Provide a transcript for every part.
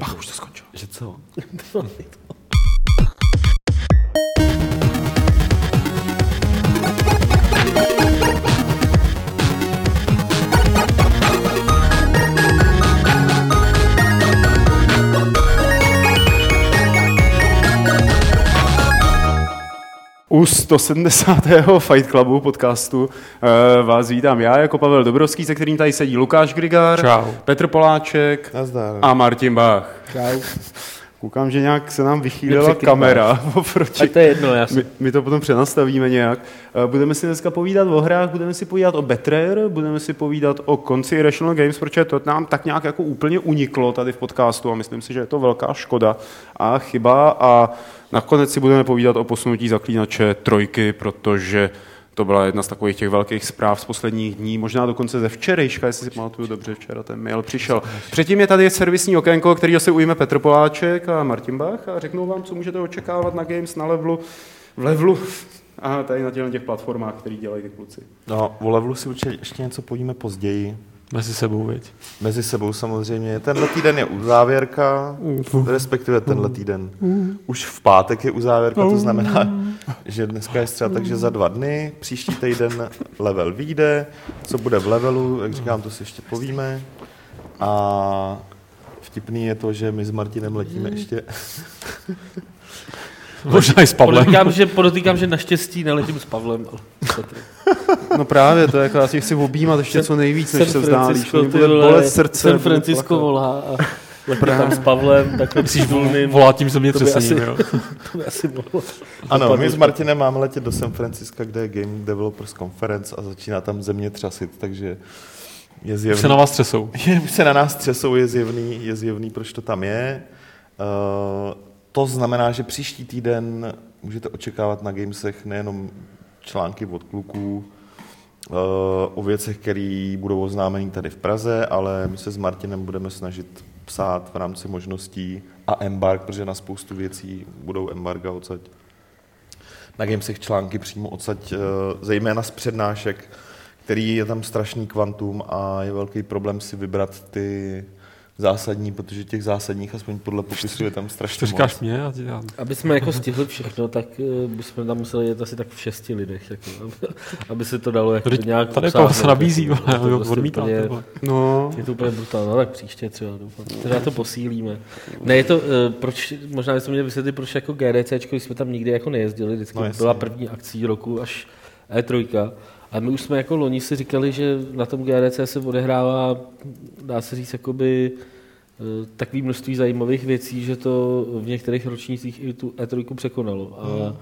Ach, už to skončilo. Že co? U 170. Fight Clubu podcastu uh, vás vítám já jako Pavel Dobrovský, se kterým tady sedí Lukáš Grigár, Čau. Petr Poláček Nazdar. a Martin Bach. Čau. Koukám, že nějak se nám vychýlila kamera oproti. A to je jedno, já si... My, my to potom přenastavíme nějak. Eh, Budeme si dneska povídat o hrách, budeme si povídat o Betrayer, budeme si povídat o konci Rational Games, protože to nám tak nějak jako úplně uniklo tady v podcastu a myslím si, že je to velká škoda a chyba a nakonec si budeme povídat o posunutí zaklínače trojky, protože to byla jedna z takových těch velkých zpráv z posledních dní, možná dokonce ze včerejška, jestli si pamatuju dobře, včera ten mail přišel. Předtím je tady servisní okénko, který se ujme Petr Poláček a Martin Bach a řeknou vám, co můžete očekávat na Games na levelu, v levelu a tady na těch, těch platformách, které dělají ty kluci. No, o levelu si určitě ještě něco povíme později. Mezi sebou, viď? Mezi sebou samozřejmě. Tenhle týden je uzávěrka, respektive tenhle týden. Už v pátek je uzávěrka, to znamená, že dneska je středa, takže za dva dny. Příští týden level vyjde. Co bude v levelu, jak říkám, to si ještě povíme. A vtipný je to, že my s Martinem letíme ještě Možná i s Pavlem. Podotýkám, že, podotýkám, že naštěstí neletím s Pavlem. Ale. No právě, to je jako já si chci objímat ještě co nejvíc, než se vzdálíš. Bude bolet srdce. San Francisco volá a letím tam s Pavlem, takhle přijď volným. Volá tím země třesením, asi- jo. To by asi mohlo. Ano, my s Martinem máme letět do San Francisca, kde je Game Developers Conference a začíná tam země třasit, takže je Už zjevný. se na vás třesou. Je, už se na nás třesou, je zjevný, je zjevný, proč to tam je. Uh, to znamená, že příští týden můžete očekávat na Gamesech nejenom články od kluků uh, o věcech, které budou oznámeny tady v Praze, ale my se s Martinem budeme snažit psát v rámci možností a embark, protože na spoustu věcí budou embarga odsaď. Na Gamesech články přímo odsaď, uh, zejména z přednášek, který je tam strašný kvantum a je velký problém si vybrat ty zásadní, protože těch zásadních, aspoň podle popisu, je tam To strašně říkáš moc. mě? Já, já, Aby jsme jako stihli všechno, tak eh, bychom tam museli jet asi tak v šesti lidech, jako, aby, se to dalo jako Tady- nějak tady obsáhnout, Pavel se nabízí, jako, ale to prostě odmítám, úplně-. No, Je to úplně brutální, no tak příště třeba doufám. Třeba to posílíme. Ne, je to, uh, proč, možná bychom měli vysvětlit, proč jako GDC, jsme tam nikdy jako nejezdili, vždycky No, byla první akcí roku až E3. A my už jsme jako loni si říkali, že na tom GDC se odehrává, dá se říct, jakoby eh, takový množství zajímavých věcí, že to v některých ročnících i tu E3 překonalo. A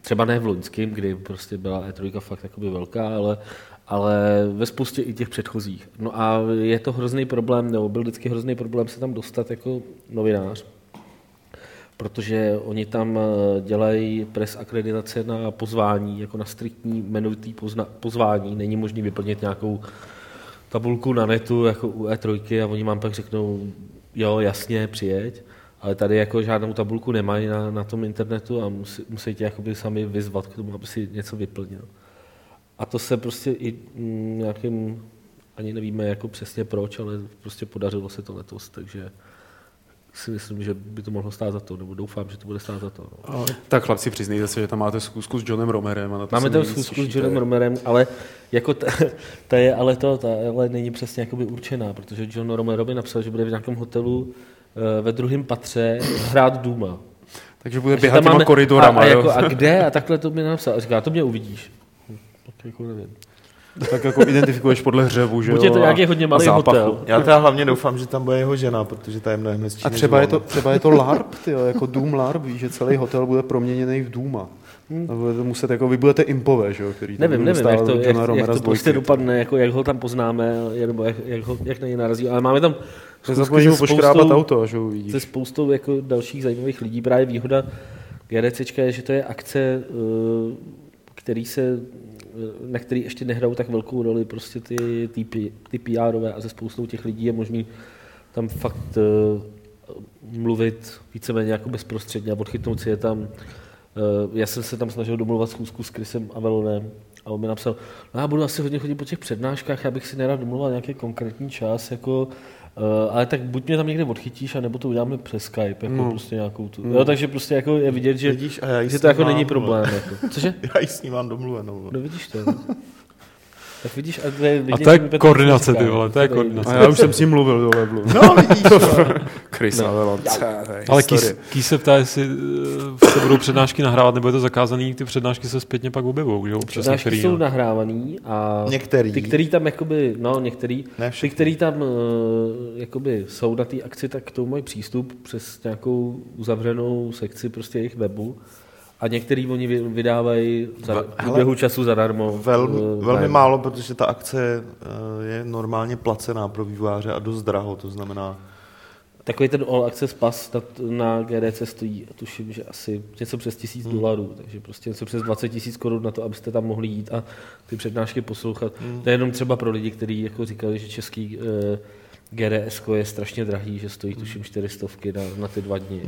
třeba ne v loňském, kdy prostě byla E3 fakt jakoby velká, ale, ale ve spoustě i těch předchozích. No a je to hrozný problém, nebo byl vždycky hrozný problém se tam dostat jako novinář, protože oni tam eh, dělají pres akreditace na pozvání, jako na striktní jmenovitý pozvání. Není možné vyplnit nějakou tabulku na netu, jako u E3, a oni vám pak řeknou, jo, jasně, přijeď, ale tady jako žádnou tabulku nemají na, na tom internetu a musí, musí tě jakoby sami vyzvat k tomu, aby si něco vyplnil. A to se prostě i mm, nějakým, ani nevíme jako přesně proč, ale prostě podařilo se to letos, takže si myslím, že by to mohlo stát za to, nebo doufám, že to bude stát za to. No. tak chlapci, přiznejte se, že tam máte zkusku s Johnem Romerem. A na to Máme tam schůzku s. Johnem Romerem, ale jako ta, ta, je ale to, ta ale není přesně jakoby určená, protože John Romero mi napsal, že bude v nějakém hotelu eh, ve druhém patře hrát Duma. Takže bude běhat těma koridorama. a, a, jako, a kde? A takhle to mi napsal. A říká, to mě uvidíš. Tak jako nevím. Tak jako identifikuješ podle hřevu, že Buď jo? je to nějaký hodně malý zápachu. hotel. Já teda hlavně doufám, že tam bude jeho žena, protože ta je mnohem hezčí A třeba je, to, třeba je to LARP, tyjo, jako Doom LARP, víš, že celý hotel bude proměněný v Dooma. A budete muset, jako vy budete impové, že jo, který tam Nevím, nevím, jak to, jak, jak to prostě dopadne, jako jak ho tam poznáme, nebo jak, jak, ho, jak na něj narazí. Ale máme tam Nezapomeň mu se poškrábat spoustou- auto, až ho uvidíš. se spoustou jako dalších zajímavých lidí. Právě výhoda GDC je, že to je akce, eh, který se, na který ještě nehrajou tak velkou roli prostě ty, ty, ty PRové a ze spoustou těch lidí je možný tam fakt eh, mluvit víceméně jako bezprostředně a odchytnout si je tam. Eh, Já jsem se tam snažil domluvat schůzku s Chrisem Avelonem a on mi napsal, no já budu asi hodně chodit po těch přednáškách, já bych si nerad domluval nějaký konkrétní čas, jako Uh, ale tak buď mě tam někde odchytíš, anebo to uděláme přes Skype, jako No. no. prostě nějakou tu. No. Jo, takže prostě jako je vidět, že, Vidíš, a já že to jako není problém. Jako. Cože? Já ji s ním mám domluvenou. No vidíš to. Tak vidíš, a to je, A to je koordinace, ty vole, to je koordinace. A já už jsem s ním mluvil do levelu. No, vidíš, Chris No. Avelon. Ale Kýs, Kýs se ptá, jestli eh, se budou přednášky nahrávat, nebo je to zakázaný, ty přednášky se zpětně pak objevují, že jo? Přednášky některý, jsou no. nahrávaný a Některý. ty, který tam jakoby, no některý, Ne ty, který tam uh, jakoby jsou na té akci, tak k tomu mají přístup přes nějakou uzavřenou sekci prostě jejich webu a některý oni vy- vydávají za, Ve- průběhu času zadarmo. Velmi, eh, velmi ven. málo, protože ta akce eh, je normálně placená pro vývojáře a dost draho, to znamená, Takový ten All Access Pass na, na GDC stojí, tuším, že asi něco přes tisíc Hmm. dolarů, takže prostě něco přes 20 tisíc korun na to, abyste tam mohli jít a ty přednášky poslouchat. Hmm. To je jenom třeba pro lidi, kteří jako říkali, že český eh, GDS je strašně drahý, že stojí Hmm. tuším 400 na, na ty dva dny.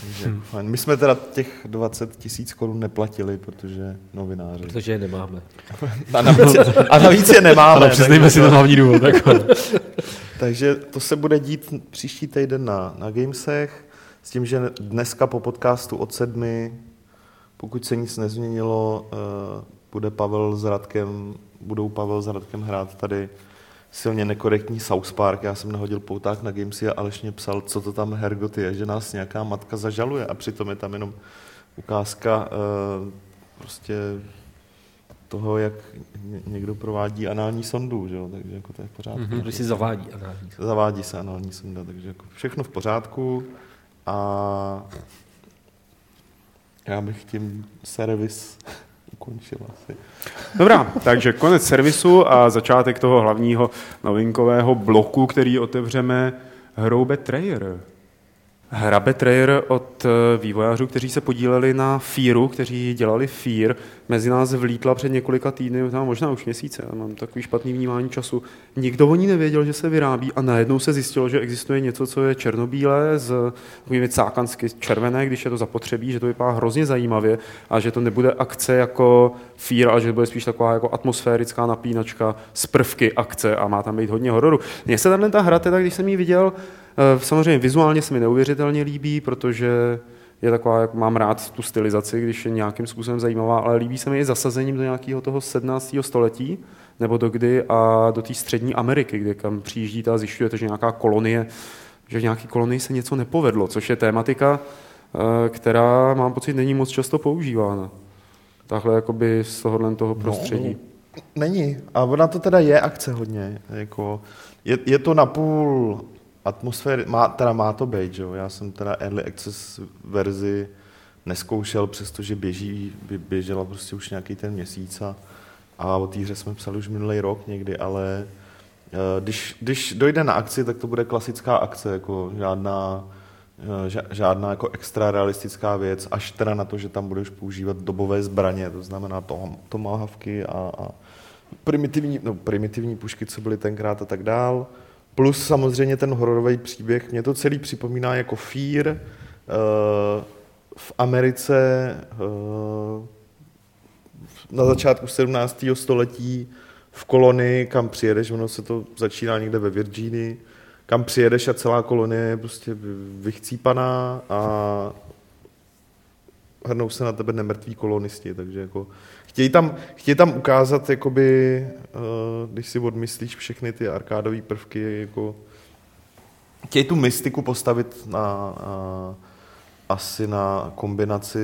Takže fajn. My jsme teda těch 20 tisíc korun neplatili, protože novináři. Protože je nemáme. A navíc, je- a navíc je nemáme. Ale přiznejme si ten hlavní důvod. Takže to se bude dít příští týden na, na Gamesech, s tím, že dneska po podcastu od sedmi, pokud se nic nezměnilo, eh, bude Pavel s Radkem, budou Pavel s Radkem hrát tady silně nekorektní South Park. Já jsem nahodil pouták na Gamesy a Aleš mě psal, co to tam Hergoty je, že nás nějaká matka zažaluje a přitom je tam jenom ukázka eh, prostě toho, jak ně- někdo provádí anální sondu, že jo? takže jako to je v pořádku. Mhm. Mm-hmm. Když si zavádí anální. Zavádí se anální sonda, takže jako všechno v pořádku a já bych tím servis ukončil asi. Dobrá, takže konec servisu a začátek toho hlavního novinkového bloku, který otevřeme hrou Betrayer. Hra Betrayer od eh, vývojářů, kteří se podíleli na Fearu, kteří dělali Fear, mezi nás vlítla před několika týdny, tam možná už měsíce, já mám takový špatný vnímání času. Nikdo o ní nevěděl, že se vyrábí a najednou se zjistilo, že existuje něco, co je černobílé, z takovými cákansky červené, když je to zapotřebí, že to vypadá hrozně zajímavě a že to nebude akce jako Fear, ale že to bude spíš taková jako atmosférická napínačka z prvky akce a má tam být hodně hororu. Mně se tahle ta hra, teda, když jsem ji viděl, samozřejmě vizuálně se mi neuvěřitelně líbí, protože je taková, jak mám rád tu stylizaci, když je nějakým způsobem zajímavá, ale líbí se mi i zasazením do nějakého toho 17. století, nebo do kdy a do té střední Ameriky, kde kam přijíždíte a zjišťujete, že nějaká kolonie, že v nějaké kolonii se něco nepovedlo, což je tématika, eh, která, mám pocit, není moc často používána. Takhle jakoby z tohohle toho prostředí. Není. A ona to teda je akce hodně. Jako, je, je to napůl atmosféry, má, teda má to být, jo. Já jsem teda Early Access verzi neskoušel, přestože běží, běžela prostě už nějaký ten měsíc a, a o té hře jsme psali už minulý rok někdy, ale eh, když, když dojde na akci, tak to bude klasická akce, jako žádná, eh, žádná jako extra realistická věc, až teda na to, že tam budeš používat dobové zbraně, to znamená tom, tomahawky a, a primitivní, no, primitivní pušky, co byly tenkrát a tak dál. Plus samozřejmě ten hororový příběh. Mě to celý připomíná jako Fear uh, v Americe uh, na začátku 17. století v kolonii, kam přijedeš, ono se to začíná někde ve Virginii, kam přijedeš a celá kolonie je prostě vychcípaná a hrnou se na tebe nemrtví kolonisti, takže jako chtějí tam, chtějí tam ukázat, jakoby, eh, když si odmyslíš všechny ty arkádové prvky, jako chtějí tu mystiku postavit na, a, asi na kombinaci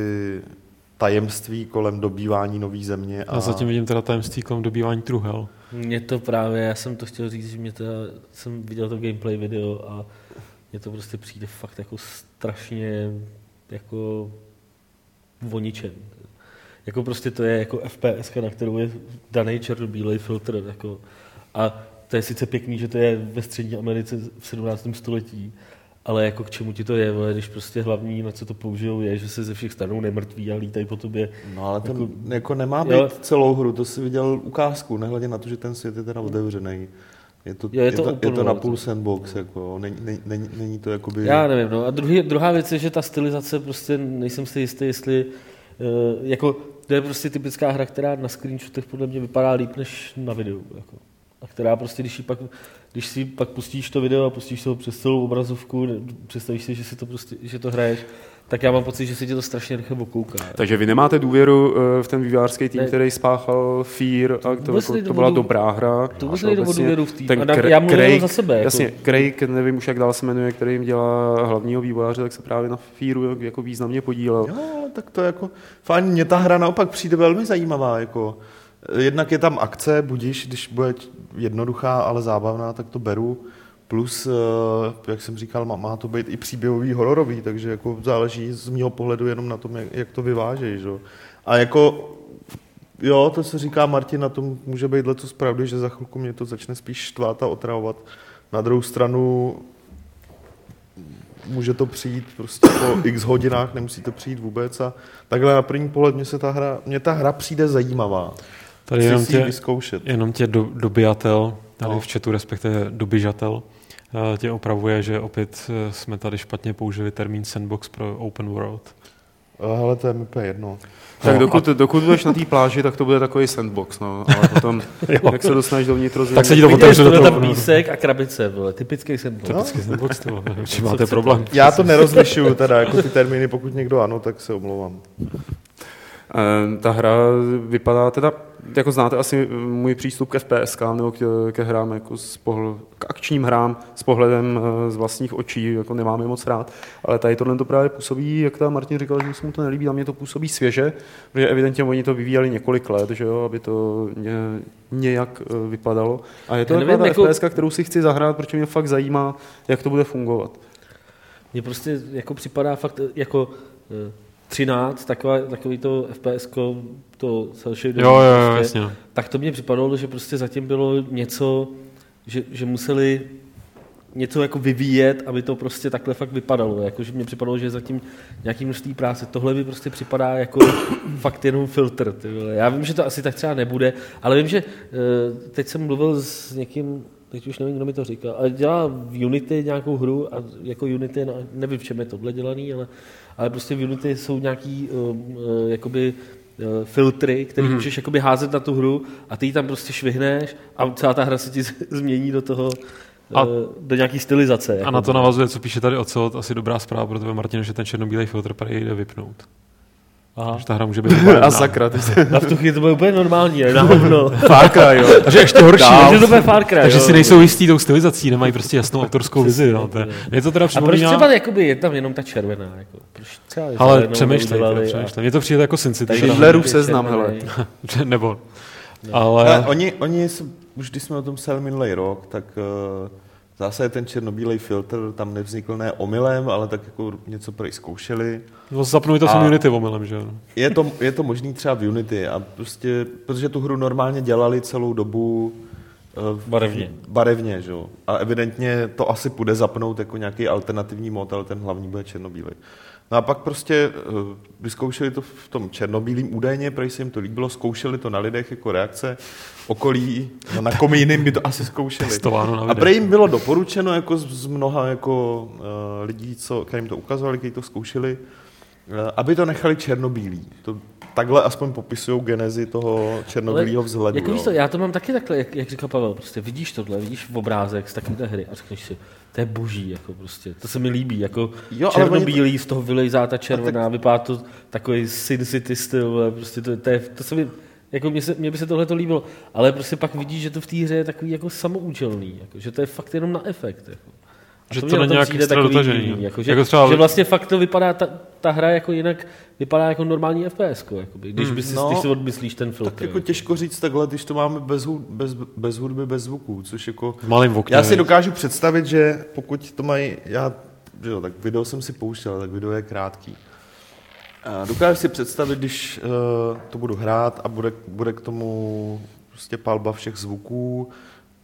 tajemství kolem dobývání nové země. A zatím vidím teda tajemství kolem dobývání truhel. Mně to právě, já jsem to chtěl říct, že mě to, jsem viděl to gameplay video a mně to prostě přijde fakt jako strašně jako o ničem. Jako prostě to je jako FPS, na kterou je daný černobílej filtr. Jako, a to je sice pěkný, že to je ve střední Americe v 17. století, ale jako k čemu ti to je, vole, když prostě hlavní, na co to použijou, je, že se ze všech stanou nemrtví a lítají po tobě. No ale to Jako- jako, jako nemá být Jo. celou hru, to si viděl ukázku, nehledě na to, že ten svět je teda otevřený. Je to, Jo, je je to to, je to na půl sandbox, jako, není, není, není, není to jakoby... Já nevím, no. A druhý, druhá věc je, že ta stylizace, prostě nejsem si jistý, jestli uh, jako, to je prostě typická hra, která na screenshotech podle mě vypadá líp než na videu. Jako. a která prostě, když, pak, když si pak pustíš to video a pustíš to přes celou obrazovku, představíš si, že, si to prostě, že to hraješ, tak já mám pocit, že se ti to strašně rychle okouká. Takže vy nemáte důvěru eh, v ten vývářský tým, ne. který spáchal Fear a to, jako, to byla dobrá hra. To vůbec nejde o důvěru v tým. Ten Kr- já mluvím Craig, za sebe. Jako. Jasně, Craig, nevím už jak dál se jmenuje, který jim dělá hlavního vývojáře, tak se právě na Fearu jako významně podílel. Jo, tak to jako fajn. Mně ta hra naopak přijde velmi zajímavá. Jako. Jednak je tam akce, budíš, když bude jednoduchá, ale zábavná, tak to beru. Plus, eh, jak jsem říkal, má to být i příběhový hororový, takže jako záleží z mého pohledu jenom na tom, jak, jak to vyvážejí. Že? A jako, jo, to se říká Martin, na tom může být leco pravdy, že za chvilku mě to začne spíš štvát a otravovat. Na druhou stranu může to přijít prostě po x hodinách, nemusí to přijít vůbec a takhle na první pohled mě, se ta hra, mě ta hra přijde zajímavá. Tady jenom tě, jenom tě do, dobijatel, tady no. v chatu respektive dobyžatel, tě opravuje, že opět eh, jsme tady špatně použili termín sandbox pro open world. Ale to je mi jedno. Tak no, dokud, a... dokud budeš na té pláži, tak to bude takový sandbox, no. Ale potom, jak se dostaneš dovnitř rozumí. Tak se ti to otevře do toho. tam písek a krabice, vole. typický sandbox. No. Typický sandbox, to máte problém. Já to nerozlišuju teda, jako ty termíny, pokud někdo ano, tak se omlouvám. Eh, ta hra vypadá teda, jako znáte asi můj přístup ke FPS nebo ke, ke hrám, jako z pohl, k akčním hrám s pohledem eh, z vlastních očí, jako nemám je moc rád, ale tady tohle to právě působí, jak ta Martin říkal, že se mu to nelíbí, a mě to působí svěže, protože evidentně oni to vyvíjeli několik let, že jo, aby to ně, nějak eh, vypadalo. A je to taková jako... FPS, kterou si chci zahrát, protože mě fakt zajímá, jak to bude fungovat. Mně prostě jako připadá fakt jako 13, taková, takový to FPS, to cel shading, jo, jo, prostě, jasně. Tak to mně připadalo, že prostě zatím bylo něco, že, že museli něco jako vyvíjet, aby to prostě takhle fakt vypadalo. Jako, že mně připadalo, že zatím nějaký množství práce. Tohle by prostě připadá jako fakt jenom filtr. Ty vole. Já vím, že to asi tak třeba nebude, ale vím, že uh, teď jsem mluvil s někým, teď už nevím, kdo mi to říkal, ale dělá v Unity nějakou hru a jako Unity, nevím, v čem je tohle dělaný, ale ale prostě v Unity jsou nějaký uh, uh, jakoby uh, filtry, které mm-hmm. můžeš jakoby házet na tu hru a ty ji tam prostě švihneš a celá ta hra se ti změní do toho a, do nějaký stylizace. Jako a na to navazuje, co píše tady Ocot, asi dobrá zpráva pro tebe, Martin, že ten černobílej filtr tady jde vypnout. Aha. Že ta hra může být A sakra. Ty jsi... A v tu chvíli to bude úplně normální, ne? Na hovno. Far Cry, jo. Takže ještě horší. Takže to bude Far Cry, Takže jo. si nejsou jistý tou stylizací, nemají prostě jasnou autorskou vizi. No. To je, je to teda A proč třeba jakoby, je tam jenom ta červená? Jako, proč třeba Ale přemýšlej, přemýšlej. Mně to přijde jako sensitivní. Takže Hitlerův seznam, hele. Nebo. No. Ale... Oni, oni, už když jsme o tom psali minulý rok, tak uh, Zase ten černobílej filtr tam nevznikl ne omylem, ale tak jako něco prej zkoušeli. No, zapnuli to s Unity omylem, že Je to, je to možný třeba v Unity, a prostě, protože tu hru normálně dělali celou dobu uh, barevně. Barevně, že jo. A evidentně to asi půjde zapnout jako nějaký alternativní mod, ale ten hlavní bude černobílej. No a pak prostě uh, vyzkoušeli to v tom černobílým údajně, protože se jim to líbilo, zkoušeli to na lidech jako reakce, okolí, no na kom jiným by to asi zkoušeli. a prej jim bylo doporučeno jako z, z mnoha jako, uh, lidí, co, kterým to ukazovali, kteří to zkoušeli, aby to nechali černobílý. To, takhle aspoň popisují genezi toho černobílého vzhledu. Jako víš to, já to mám taky takhle, jak, jak říkal Pavel, prostě vidíš tohle, vidíš v obrázek z takové hry a řekneš si, to je boží, jako prostě, to se mi líbí, jako jo, černobílý, to... z toho vylejzá ta červená, tak... vypadá to takový Sin City styl, prostě to, to, je, to se mi, jako mně, se, mně by se tohle to líbilo, ale prostě pak vidíš, že to v té hře je takový jako samoučelný, jako, že to je fakt jenom na efekt. Jako. A že to, to není nějak extra dotažený. Jako, že, jako třeba... že vlastně fakt to vypadá, ta, ta hra jako jinak vypadá jako normální FPS, jakoby, když, hmm, si, no, když si odmyslíš ten filtr. Tak jako těžko říct takhle, když to máme bez, hud, bez, bez hudby, bez zvuků, což jako... Malým okně, já si dokážu představit, že pokud to mají, já, že jo, tak video jsem si pouštěl, tak video je krátký. A dokážu si představit, když uh, to budu hrát a bude, bude k tomu prostě palba všech zvuků,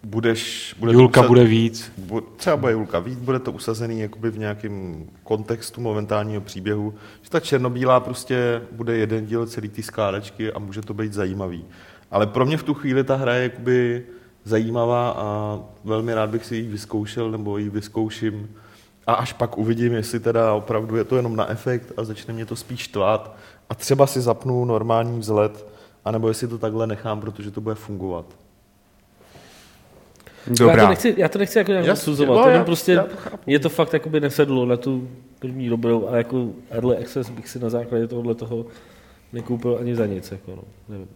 budeš... Bude Julka usad, bude víc. Bu, třeba bude Julka víc, bude to usazený jakoby v nějakém kontextu momentálního příběhu, že ta černobílá prostě bude jeden díl celý té skládačky a může to být zajímavý. Ale pro mě v tu chvíli ta hra je jakoby zajímavá a velmi rád bych si ji vyzkoušel nebo ji vyzkouším a až pak uvidím, jestli teda opravdu je to jenom na efekt a začne mě to spíš tvát a třeba si zapnu normální vzhled, anebo jestli to takhle nechám, protože to bude fungovat. Dobrá. Já to nechci, já to nechci jako nějak odsuzovat, no, jenom prostě já mě to fakt jakoby nesedlo na tu první dobrou a jako early access bych si na základě tohohle toho nekoupil ani za nic. Jako no. Nevím.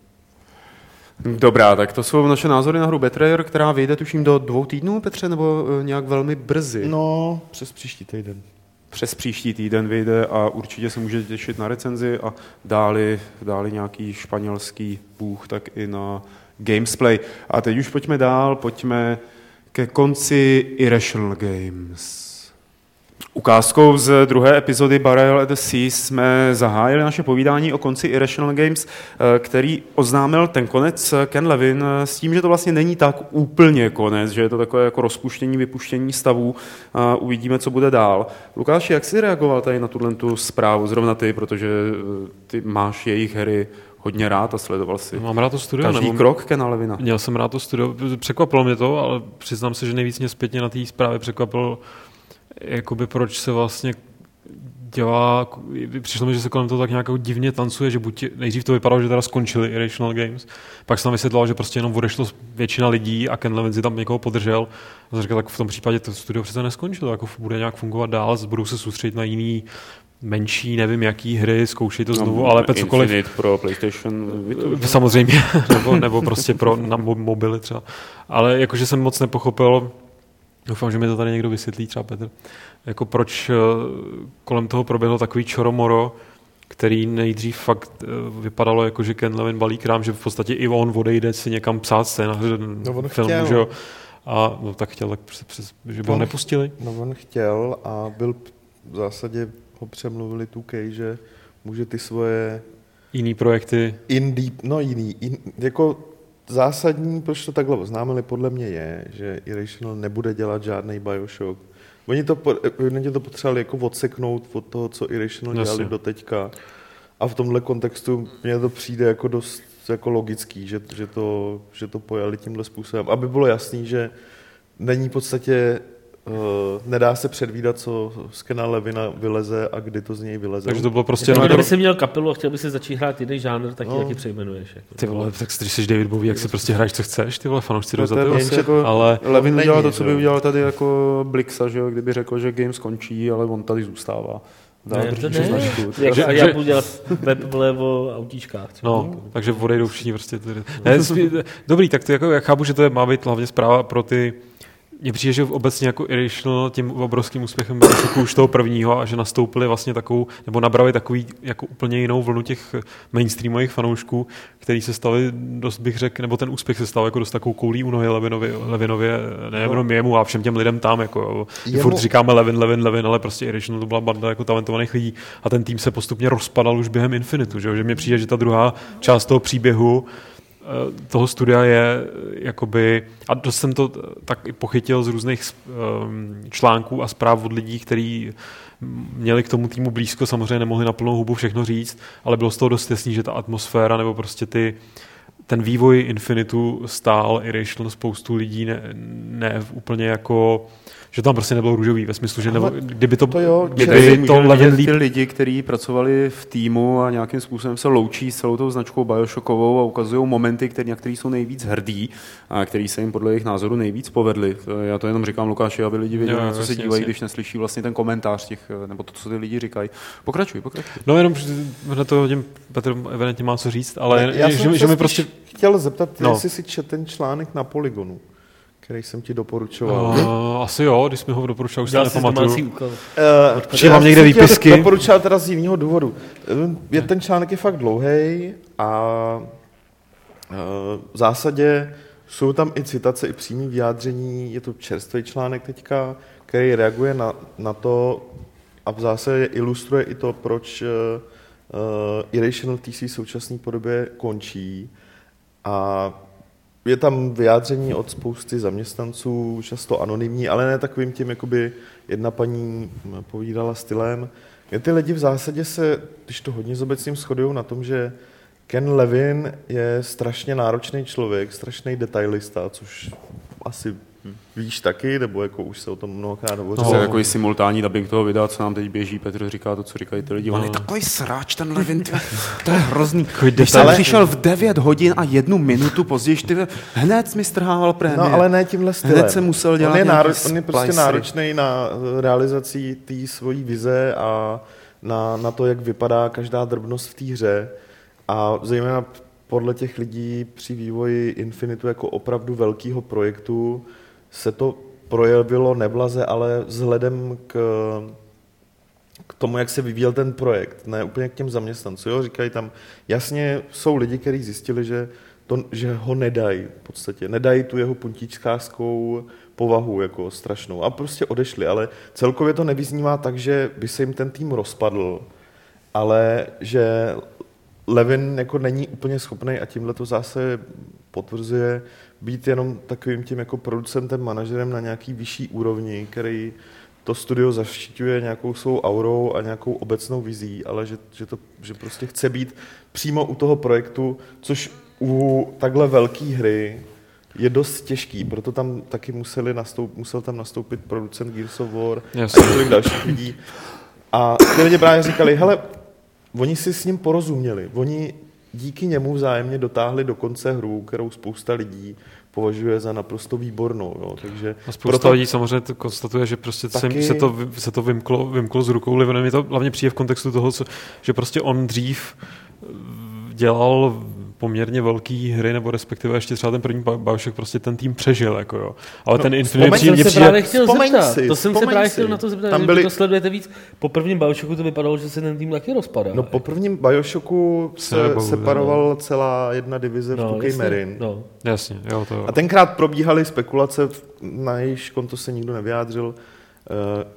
Dobrá, tak to jsou naše názory na hru Betrayer, která vyjde tuším do dvou týdnů, Petře, nebo e, nějak velmi brzy? No, přes příští týden. Přes příští týden vyjde a určitě se můžete těšit na recenzi a dáli, dáli nějaký španělský bůh, tak i na Gamesplay. A teď už pojďme dál, pojďme ke konci Irrational Games. Ukázkou z druhé epizody Barrel at the Sea jsme zahájili naše povídání o konci Irrational Games, eh, který oznámil ten konec Ken Levin s tím, že to vlastně není tak úplně konec, že je to takové jako rozpuštění, vypuštění stavů a uvidíme, co bude dál. Lukáš, jak jsi reagoval tady na tuhle tu zprávu, zrovna ty, protože eh, ty máš jejich hry hodně rád a sledoval si Mám rád to studio. Každý nebo... krok Kena Levina. Měl jsem rád to studio. Překvapilo mě to, ale přiznám se, že nejvíc mě zpětně na té zprávě překvapilo jakoby proč se vlastně dělá, přišlo mi, že se kolem toho tak nějak divně tancuje, že buď nejdřív to vypadalo, že teda skončili Irrational Games, pak se tam vysvětlilo, že prostě jenom odešlo většina lidí a Ken Levin si tam někoho podržel a jsem říkal, tak v tom případě to studio přece neskončilo, jako bude nějak fungovat dál, budou se soustředit na jiný menší, nevím jaký hry, zkoušej to no, znovu, no, ale cokoliv. Infinite pro PlayStation Samozřejmě, nebo, nebo prostě pro na mobily třeba. Ale jakože jsem moc nepochopil, Doufám, že mi to tady někdo vysvětlí, třeba Petr, jako proč eh, kolem toho proběhlo takový čoromoro, který nejdřív fakt eh, vypadalo jako, že Ken Levin balí krám, že v podstatě i on odejde si někam psát scénář no, on filmu, chtěl. že jo. A no, tak chtěl, tak přes, přes, že by ho nepustili? No on chtěl a byl v zásadě ho přemluvili tu Kej, že může ty svoje jiný projekty. Indie, no jiný, in, jako zásadní, proč to takhle oznámili, podle mě je, že Irrational nebude dělat žádný Bioshock. Oni to, oni to potřebovali jako odseknout od toho, co Irrational Jasně. dělali do teďka. A v tomhle kontextu mně to přijde jako dost jako logický, že, že, to, že to pojali tímhle způsobem. Aby bylo jasný, že není v podstatě nedá se předvídat, co z Kena Levina vyleze a kdy to z něj vyleze. Takže to bylo prostě... No, kdyby si měl kapelu a chtěl by si začít hrát jiný žánr, tak no. taky přejmenuješ. Jako. Ty vole, tak když jsi David Bowie, jak si prostě hraješ, co chceš, ty vole, fanoušci jdou za to. Prostě, jako ale... Levin udělal to, co by udělal tady jako Blixa, že jo, kdyby řekl, že game skončí, ale on tady zůstává. Dál ne, to ne. Jak, že, já budu dělat web vlevo autíčkách. No, takže odejdou všichni prostě. Tady. Ne, dobrý, tak to jako, jak chápu, že to je, má být hlavně zpráva pro ty mně přijde, že obecně jako Irrational tím obrovským úspěchem byl už toho prvního a že nastoupili vlastně takovou, nebo nabrali takový jako úplně jinou vlnu těch mainstreamových fanoušků, který se stali dost bych řekl, nebo ten úspěch se stal jako dost takovou koulí u nohy Levinovi, Levinově, nejenom no. jemu a všem těm lidem tam, jako jemu... furt říkáme Levin, Levin, Levin, ale prostě Irrational to byla banda jako talentovaných lidí a ten tým se postupně rozpadal už během Infinitu, že, že mně přijde, že ta druhá část toho příběhu toho studia je jakoby, a dost jsem to tak i pochytil z různých ehm, článků a zpráv od lidí, kteří měli k tomu týmu blízko, samozřejmě nemohli na plnou hubu všechno říct, ale bylo z toho dost jasný, že ta atmosféra nebo prostě ty, ten vývoj Infinitu stál Irrational spoustu lidí ne, ne úplně jako že tam prostě nebylo růžový, ve smyslu, že nebo, kdyby to, to, jo, kdyby to Levin líp... Ty lidi, kteří pracovali v týmu a nějakým způsobem se loučí s celou tou značkou Bioshockovou a ukazují momenty, který, na který jsou nejvíc hrdí a který se jim podle jejich názoru nejvíc povedly. Já to jenom říkám Lukáši, aby lidi věděli, na co se dívají, když neslyší vlastně ten komentář těch, nebo to, co ty lidi říkají. Pokračuj, pokračuj. No jenom hned to hodím, Petr evidentně má co říct, ale já že, jsem že, že mi prostě... chtěl zeptat, no. jestli si čet ten článek na Polygonu který jsem ti doporučoval. Uh, asi jo, když jsme ho doporučoval, už se nepamatuju. Uh, mám někde výpisky. Doporučoval teda z jiného důvodu. Eh, je, ten článek je fakt dlouhý a uh, v zásadě jsou tam i citace, i přímý vyjádření, je to čerstvý článek teďka, který reaguje na, na to a v zásadě ilustruje i to, proč uh, Irrational TC v současné podobě končí. A je tam vyjádření od spousty zaměstnanců, často anonymní, ale ne takovým tím, jakoby jedna paní povídala stylem. Ty lidi v zásadě se, když to hodně zobecním shodují na tom, že Ken Levin je strašně náročný člověk, strašný detailista, což asi víš taky, nebo jako už se o tom mnohokrát To hovořilo. je jako simultánní dubbing toho videa, co nám teď běží. Petr říká to, co říkají ty lidi. On je takový sráč, ten Levin, ty, to je hrozný. Když jsem Ale- přišel v 9 hodin a jednu minutu později, ty, hned mi strhával prémie. No, ale ne tímhle stylem. Hned jsem musel dělat on je, náro- on je prostě náročný na eh, realizaci té svojí vize a na, na to, jak vypadá každá drobnost v té hře. A zejména podle těch lidí při vývoji Infinitu jako opravdu velkého projektu se to projevilo neblaze, ale vzhledem k, k tomu, jak se vyvíjel ten projekt, ne úplně k těm zaměstnancům. Jo? Říkají tam, jasně jsou lidi, kteří zjistili, že, to, že ho nedají v podstatě, nedají tu jeho puntíčkářskou povahu jako strašnou a prostě odešli, ale celkově to nevyznívá tak, že by se jim ten tým rozpadl, ale že Levin jako není úplně schopný a tímhle to zase potvrzuje být jenom takovým tím jako producentem, manažerem na nějaký vyšší úrovni, který to studio zaštiťuje nějakou svou aurou a nějakou obecnou vizí, ale že, že, to, že prostě chce být přímo u toho projektu, což u takhle velké hry je dost těžký, proto tam taky museli nastoup, musel tam nastoupit producent Gears of War Jasně. a několik dalších lidí. A ty lidi právě říkali, hele, oni si s ním porozuměli, oni díky němu vzájemně dotáhli do konce hru, kterou spousta lidí považuje za naprosto výbornou. Jo. Takže A spousta Proto... lidí samozřejmě to konstatuje, že prostě se, Taky- se, to, se to vymklo, vymklo z rukou Livinem. Je to hlavně přijde v kontextu toho, co, že prostě on dřív eh, dělal poměrně velký hry, nebo respektive ještě třeba ten první Bioshock prostě ten tým přežil, jako jo. Ale No, ten Infinite vzpomeň přijde, jsem se právě chtěl vzpomeň zeptat. si, to jsem se právě si. chtěl na to zeptat, Tam byli- to sledujete víc. Po prvním Bioshocku to vypadalo, že se ten tým taky rozpadá. No po prvním Bioshocku Se se nebavu, separovala celá jedna divize v no, 2K jasně, Marine. No. jasně, jo, to jo. A tenkrát probíhaly spekulace, na jejíž konto se nikdo nevyjádřil,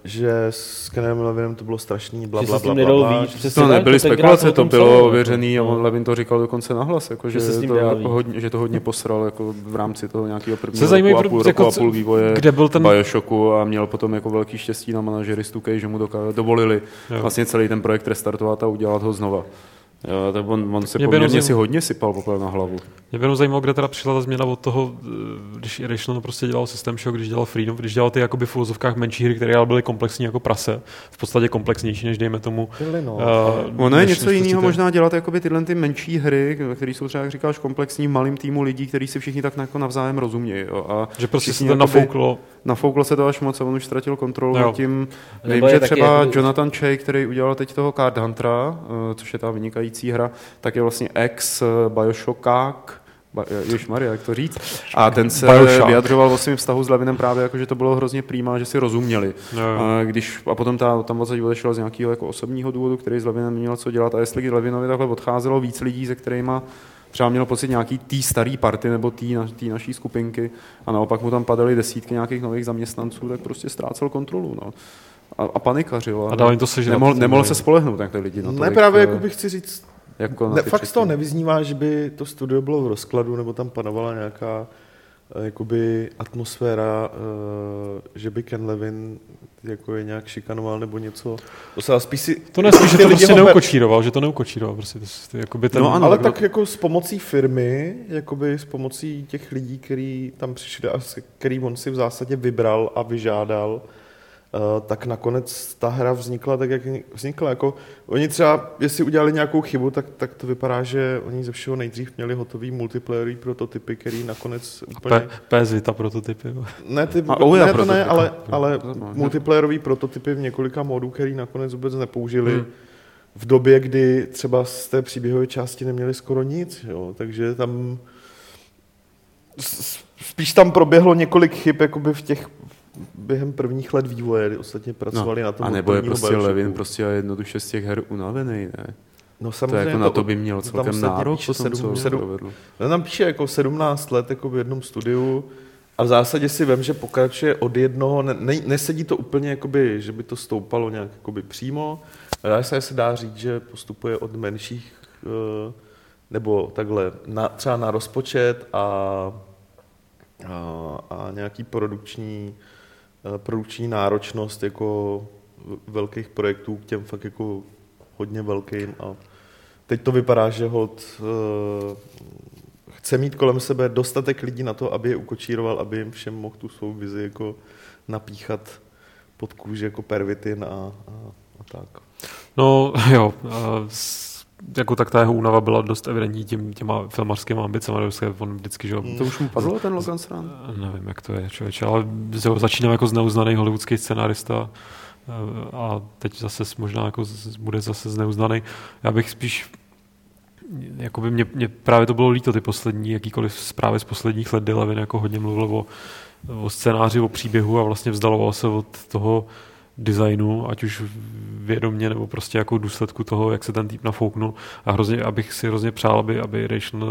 že s Kenem Levinem to bylo strašný, bla, bla, se bla, bla, bla, víc, To nebyly spekulace, to bylo ověřený a on Levin to říkal dokonce nahlas, jako, že, Že se s ním to jako hodně, že to hodně posral jako v rámci toho nějakého Se prvního zajímají, roku a půl, jako roku a půl vývoje kde byl ten- Bioshocku a měl potom jako velký štěstí na manažeristu Kej, že mu dovolili Jo. vlastně celý ten projekt restartovat a udělat ho znova. Jo, tak on, on se Mě poměrně si zajímalo- hodně sypal popel na hlavu. Mě by jenom zajímalo, kde teda přišla ta změna od toho, eh, když Irrational prostě dělal System Shock, když dělal Freedom, když dělal ty jakoby v uvozovkách menší hry, které ale byly komplexní jako prase, v podstatě komplexnější než dejme tomu. Byly, no. Uh, Ono je něco jiného možná dělat jakoby tyhle ty menší hry, které jsou třeba, jak říkáš, komplexní v malým týmu lidí, kteří si všichni tak jako navzájem rozumějí. Jo. A Že prostě se to nafouklo. Nafouklo se to až moc a on už ztratil kontrolu nad tím. Nebo Vím, že třeba jako- Jonathan Chey, který udělal teď toho Card Huntera, eh, což je ta vynikající hra, tak je vlastně ex eh, Bioshockák, Ba- Ježiš Maria, jak to říct. A ten se Bioshock. vyjadřoval o svým vztahu s Levinem právě jako, že to bylo hrozně přímá, že si rozuměli. Jo. A, když, a potom ta, tam odsaď odešel z nějakého jako osobního důvodu, který s Levinem měl co dělat. A jestli Levinovi takhle odcházelo víc lidí, se kterými třeba měl pocit nějaký tý starý party nebo tý, na, tý naší skupinky a naopak mu tam padaly desítky nějakých nových zaměstnanců, tak prostě ztrácel kontrolu. No. A, a panikařil. A dal jim to sežrat. Nemohl, nemohl se spolehnout na ty lidi. Na Ne, právě eh, jako bych chci říct, jako na ne, fakt z toho nevyznívá, že by to studio bylo v rozkladu, nebo tam panovala nějaká eh, jakoby atmosféra, eh, že by Ken Levin jako je nějak šikanoval nebo něco. To se spíš si, To ne, spíš, že to prostě ho neukočíroval, že to neukočíroval. Prostě, to, to, jakoby ten, No ano, ale tak- tak jako s pomocí firmy, jakoby s pomocí těch lidí, který tam přišli a který on si v zásadě vybral a vyžádal, tak nakonec ta hra vznikla tak, jak vznikla. Jako, oni třeba, jestli udělali nějakou chybu, tak, tak to vypadá, že oni ze všeho nejdřív měli hotový multiplayerový prototypy, který nakonec úplně... P, PS Vita prototypy. Ne, ty, A Ouya ne to ne, ale, ale multiplayerový prototypy v několika modů, který nakonec vůbec nepoužili. Hmm. V době, kdy třeba z té příběhové části neměli skoro nic, jo, takže tam spíš tam proběhlo několik chyb jakoby v těch během prvních let vývoje, kdy ostatně pracovali na tom No, a nebo je prostě Bioshocku. Levin prostě jednoduše z těch her unavený, ne? No To samozřejmě jako na to by měl celkem nárok, píše sedm- co sedm-. No, tam píše jako 17 let jako v jednom studiu a v zásadě si vím, že pokračuje od jednoho, ne, ne, nesedí to úplně, jakoby, že by to stoupalo nějak jakoby přímo, ale se, se dá říct, že postupuje od menších, eh, nebo takhle, na, třeba na rozpočet a, a, a nějaký produkční, produkční náročnost jako velkých projektů k těm fakt jako hodně velkým a teď to vypadá, že hod uh, chce mít kolem sebe dostatek lidí na to, aby je ukočíroval, aby jim všem mohl tu svou vizi jako napíchat pod kůži jako pervitin a, a, a tak. No jo, a s- jako tak ta jeho únava byla dost evidentní tím, těma filmařskými ambicemi, protože on vždycky, že To už mu padlo, ten Logan Strand? nevím, jak to je, člověče, ale z- začínal jako zneuznaný hollywoodský scenárista eh, a teď zase možná jako bude zase zneuznaný. Já bych spíš jakoby mě, mě, právě to bylo líto, ty poslední, jakýkoliv zprávy z posledních let Dylan jako hodně mluvil o, o scénáři, o příběhu a vlastně vzdaloval se od toho designu, ať už vědomě nebo prostě jako důsledku toho, jak se ten typ nafouknul. A hrozně, abych si hrozně přál, aby, aby Rational,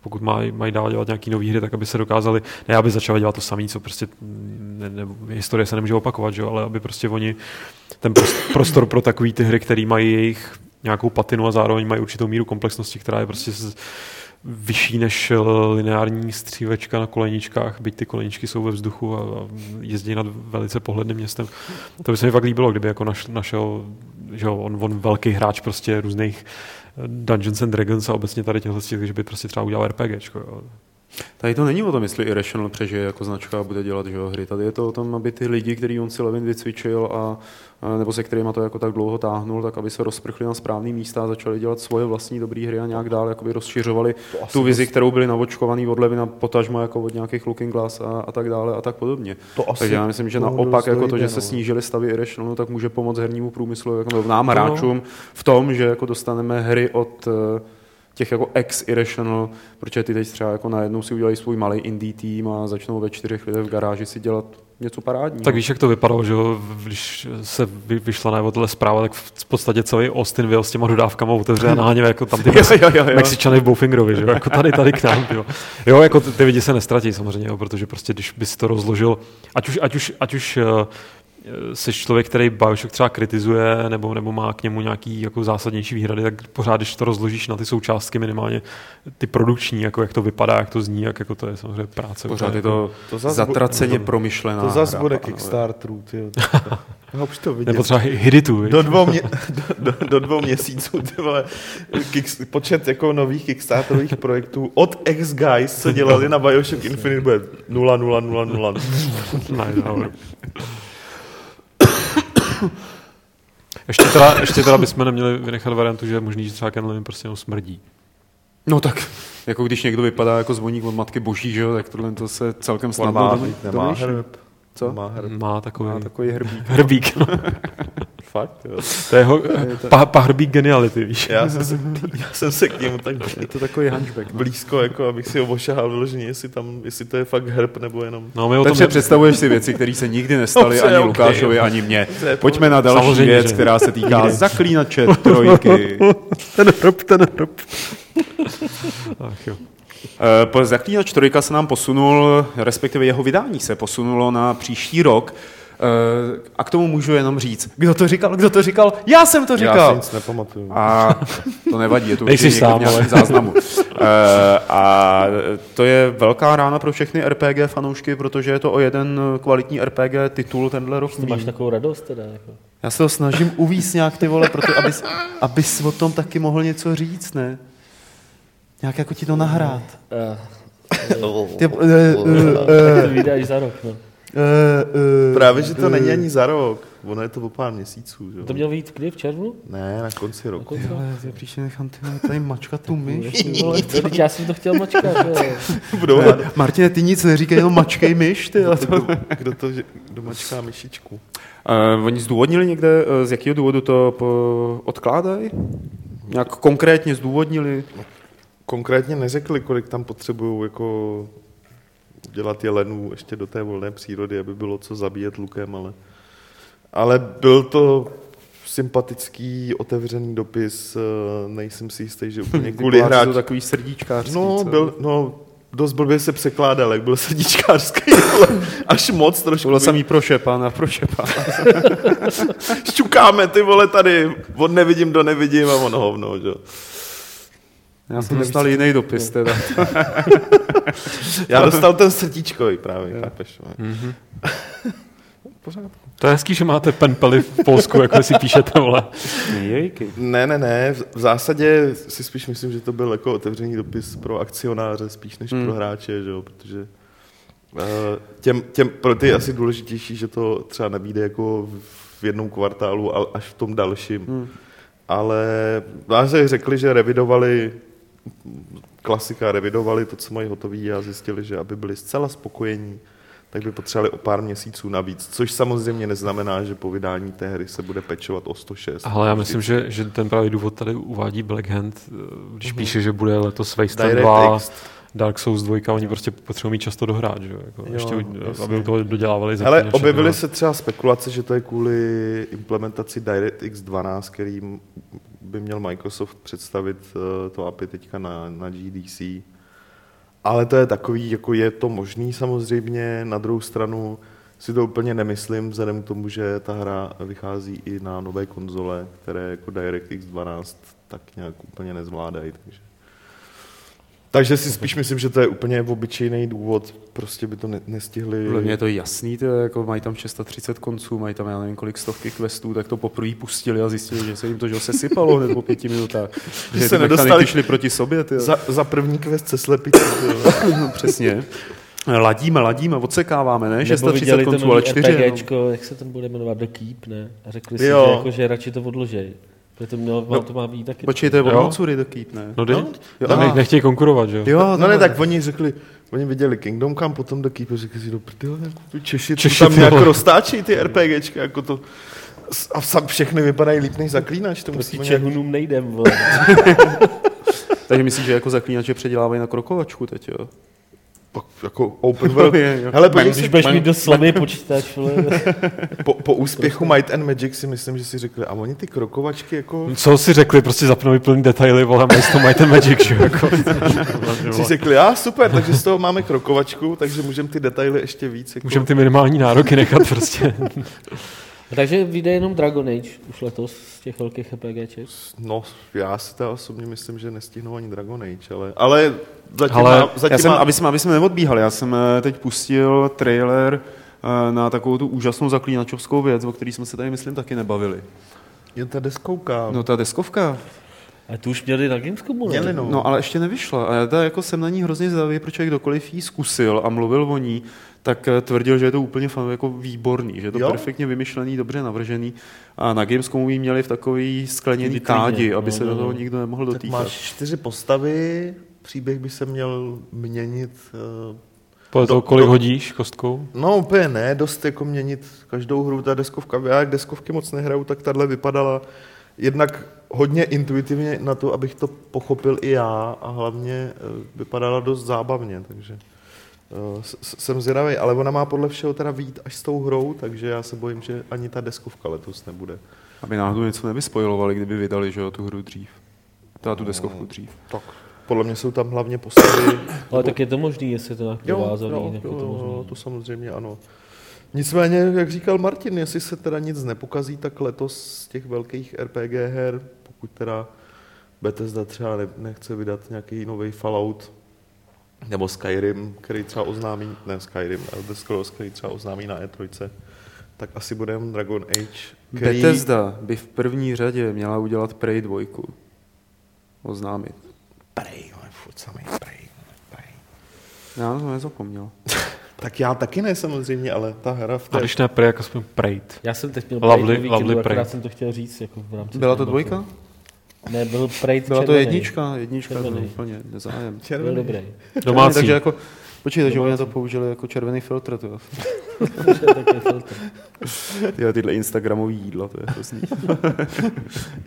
pokud mají, mají dál dělat nějaký nový hry, tak aby se dokázali, ne aby začali dělat to samé, co prostě ne, ne, historie se nemůže opakovat, že? ale aby prostě oni ten prost- prostor pro takový ty hry, který mají jejich nějakou patinu a zároveň mají určitou míru komplexnosti, která je prostě z- vyšší než eh, lineární střívečka na koleničkách, byť ty koleničky jsou ve vzduchu a, jezdí nad velice pohledným městem. To by se mi fakt líbilo, kdyby jako naš, našel, že on, on velký hráč prostě různých eh, Dungeons and Dragons a obecně tady těchto, z těch, že by prostě třeba udělal RPGčko. Jo. Tady to není o tom, jestli Irrational přežije jako značka a bude dělat že hry. Tady je to o tom, aby ty lidi, který on si Levin vycvičil a, a nebo se kterými to jako tak dlouho táhnul, tak aby se rozprchli na správný místa a začali dělat svoje vlastní dobré hry a nějak dál jakoby rozšiřovali tu vizi, kterou byli navočkovaný od Levina potažmo jako od nějakých Looking Glass a, a tak dále a tak podobně. To asi Takže já myslím, že naopak dost jako to, že se no. snížily stavy Irrational, tak může pomoct hernímu průmyslu, jako no, nám hráčům v tom, že jako dostaneme hry od eh, těch jako ex-Irrational, protože ty teď třeba jako najednou si udělají svůj malý indie tým a začnou ve čtyřech lidech v garáži si dělat něco parádního. Tak víš, jak to vypadalo, že když se vy, vyšla na tohle zpráva, tak v podstatě celý Austin vyjel s těma dodávkama otevře a naháně jako tam ty Jo, jo, jo, jo. Mexičany v Bowfingerovi, že jo, jako tady, tady k nám, jo. Jo, jako ty, ty lidi se nestratí samozřejmě, jo, protože prostě když bys to rozložil, ať už, ať už, ať už uh, jsi člověk, který Bioshock třeba kritizuje nebo, nebo má k němu nějaký jako zásadnější výhrady, tak pořád, když to rozložíš na ty součástky minimálně, ty produkční, jako jak to vypadá, jak to zní, jak jako to je samozřejmě práce. Pořád je to, To zas zatraceně bu- promyšlená To zase bude pánové. Kickstarterů, ty. Já už to vidět. Nebo třeba Hiditu, do dvou, mě, do, do, do dvou měsíců, ty vole, kick, počet jako nových Kickstarterových projektů od ex-guys, co dělali na Bioshock Infinite, bude 0, 0, 0, 0. Ne, ne, ještě teda, ještě teda bychom neměli vynechat variantu, že je možný, že třeba Ken Levin prostě jenom smrdí. No tak, jako když někdo vypadá jako zvoník od Matky Boží, že jo, tak tohle to se celkem On snadno má, dom- nemá domýšlí. Co? Má herb. Má takový, Má takový hrbík. hrbík. no. Fakt, jo. to je jeho pa, pahrbík geniality, víš. Já jsem, se, já jsem se k němu tak Je to takový hunchback. No. blízko, jako abych si ho ošahal vyloženě, jestli, tam, jestli to je fakt herb, nebo jenom... No, my o tom Takže představuješ si věci, které se nikdy nestaly ani ok. Lukášovi, ani mně. To je Pojďme na další Samozřejmě, věc, že. která se týká zaklínače trojky. ten hrb, ten hrb. Ach jo. Eh, po- Zaklínač trojka se nám posunul, respektive jeho vydání se posunulo na příští rok. Eh, A k tomu můžu jenom říct, kdo to říkal, kdo to říkal? Já jsem to Já si říkal. nic nepamatuju. A to nevadí, je to Nejsi určitě někde sám, v ale. záznamu. Eh, A to je velká rána pro všechny RPG fanoušky, protože je to o jeden kvalitní RPG titul tenhle rok. Ty máš takovou radost teda. Jako. Já se to snažím uvíct nějak ty vole, proto abys, abys o tom taky mohl něco říct, ne? Nějak jako ti to nahrát. Uh, Ty, tak to vydáš za rok. No. uh, uh, Právě, že to není ani za rok. Ono je to o pár měsíců, že jo? To mělo být kdy v červnu? Ne, na konci Na roku. konci roku? Ale já příště nechám ty tady mačkat tu myš. ty vole. No, teď já jsem to chtěl mačkat. že jo. Budou Ne, Martine, ty nic neříkej, jenom mačkej myš, ty. a to- kdo, kdo to kdo mačká myšičku? Uh, oni zdůvodnili někde, z jakého důvodu to po, odkládají? Nějak konkrétně zdůvodnili? Konkrétně neřekli, kolik tam potřebují jako dělat jelenů ještě do té volné přírody, aby bylo co zabíjet lukem, ale, ale byl to sympatický, otevřený dopis, eh, nejsem si jistý, že úplně kvůli hráč. takový srdíčkářský. No, co? byl, no, dost blbě se překládal, jak byl srdíčkářský, ale až moc trošku. bylo samý pro Šepana, pro. Šťukáme ty vole tady, od nevidím do nevidím a on hovno, že? Já jsem dostal jiný dopis teda. Já dostal ten srdíčkový právě, chápeš? Mhm. Pořádku. To je hezký, že máte penpely v Polsku, jako si píšete, vole. Jejky. Ne, ne, ne, v- zásadě si spíš myslím, že to byl jako otevřený dopis pro akcionáře spíš než Hmm. pro hráče, že jo, protože eh, těm, těm, pro ty je asi důležitější, že to třeba nevíde jako v jednom kvartálu, ale až v tom dalším. Hmm. Ale vážně řekli, že revidovali klasika, revidovali to, co mají hotový a zjistili, že aby byli zcela spokojení, tak by potřebovali o pár měsíců navíc, což samozřejmě neznamená, že po vydání té hry se bude pečovat o 106. Ale já myslím, že, že ten pravý důvod tady uvádí Black Hand, eh, když píše, že bude letos Wasteland 2, DirectX. Dark Souls 2, oni prostě potřebují mít často dohrát, že jo? Jako, Jo, ještě, aby u toho dodělávali Ale objevily se třeba spekulace, že to je kvůli implementaci DirectX 12, který by měl Microsoft představit eh, to API teďka na, na GDC. Ale to je takový, jako je to možný samozřejmě, na druhou stranu si to úplně nemyslím, vzhledem k tomu, že ta hra vychází i na nové konzole, které jako DirectX 12 tak nějak úplně nezvládají. Takže. Takže si spíš myslím, že to je úplně obyčejný důvod, prostě by to ne- nestihli. Podle mě je to jasný, to je, jako mají tam 630 konců, mají tam já nevím kolik stovky questů, tak to poprvé pustili a zjistili, že se jim to že jo, sesypalo hned po pěti minutách. Že Že se nedostali- šly proti sobě. Ty. Za, za první quest se slepice. no, přesně. Ladíme, ladíme, odsekáváme, ne? Nebo 630 viděli to konců, ale čtyři. no. RPGčko, jak se ten bude jmenovat, The Keep, ne? A řekli si, Jo. že, jako, že radši to odložej. Protože to, mělo, No, to má být taky. Počkej, to je od Jo. Matsury The Keep, ne? No, no, Jo, no nechtějí konkurovat, že jo? Jo, No ne, tohle. tak oni řekli, oni viděli Kingdom Come, potom The Keeper, řekli si, do prdele, jako tu Češi, Češi, tam ty nějak roztáčí ty RPGčka, jako to, a sam všechny vypadají líp než zaklínač, to Proti nějak... Čehunům nejdem. Takže myslíš, že jako zaklínače předělávají na krokovačku teď, jo? Pak jako open world. Je, jo. Hele, podívej Když budeš mít dost slabý počítač, vole. po, po úspěchu Might and Magic si myslím, že si řekli, a oni ty krokovačky jako... Co si řekli, prostě zapnou plný detaily, vole, mají to mají ten magic, že jo? Jako, Si řekli, a super, takže z toho máme krokovačku, takže můžeme ty detaily ještě víc. Jako... můžeme ty minimální nároky nechat prostě. Takže vyjde jenom Dragon Age už letos z těch velkých RPGček. No, já si to osobně myslím, že nestihnou ani Dragon Age, ale, ale zatím, Ale má, zatím Já jsem, má, aby jsme, aby jsme neodbíhali, já jsem eh, teď pustil trailer eh, na takovou tu úžasnou zaklínačovskou věc, o který jsme se tady, myslím, taky nebavili. je ta deskouka. No ta deskovka, A tu už měli na Gamescomu, ne? Měli, no. no ale ještě nevyšla. A já teda jako jsem na ní hrozně zvědavý, protože kdokoliv ji zkusil a mluvil o ní, tak eh, tvrdil, že je to úplně fan, jako výborný, že je to Jo? perfektně vymyšlený, dobře navržený. A na Gamescomu ji měli v takový skleněný kádi, no, aby se no, do toho no. nikdo nemohl Tak dotýkat. máš čtyři postavy, příběh by se měl měnit, eh, Podle toho, kolik do- hodíš kostkou. no úplně ne, dost jako měnit každou hru, ta deskovka, já jak deskovky moc nehraju, tak tahle vypadala jednak hodně intuitivně na to, abych to pochopil i já a hlavně eh, vypadala dost zábavně, takže eh, jsem zvědavý, ale ona má podle všeho teda vít až s tou hrou, takže já se bojím, že ani ta deskovka letos nebude. Aby náhodou něco nevyspojovali, kdyby vydali že jo, tu hru dřív. Teda tu deskovku dřív. Tak. Podle mě jsou tam hlavně postavy. Ale tak je to možný, jestli je to nějak Jo, provázaný, jo, tak jo, to jo, to samozřejmě ano. Nicméně, jak říkal Martin, jestli se teda nic nepokazí, tak letos z těch velkých RPG her, pokud teda Bethesda třeba ne, nechce vydat nějaký nový Fallout, nebo Skyrim, který třeba oznámí, ne Skyrim, Elder Scrolls, který třeba oznámí na E3, tak asi bude jen Dragon Age, který... Bethesda by v první řadě měla udělat Prey 2. Oznámit. Prey, ale furt samý Prey, Prey. Já to nezapomněl. Tak já taky ne samozřejmě, ale ta hra v A té... když ne prej, jak aspoň prejt. Já jsem teď měl Lovely- víkendu, lovely akorát Pride. jsem to chtěl říct jako v rámci Byla to dvojka? Ne, byl Pride Byla to červený. jednička, jednička to Červený. úplně nezájem. Byl dobrý. Domácí. Takže jako, počkej, takže oni to použili jako červený filtr, to jo. Tyhle, tyhle Instagramový jídla, to je hrozný.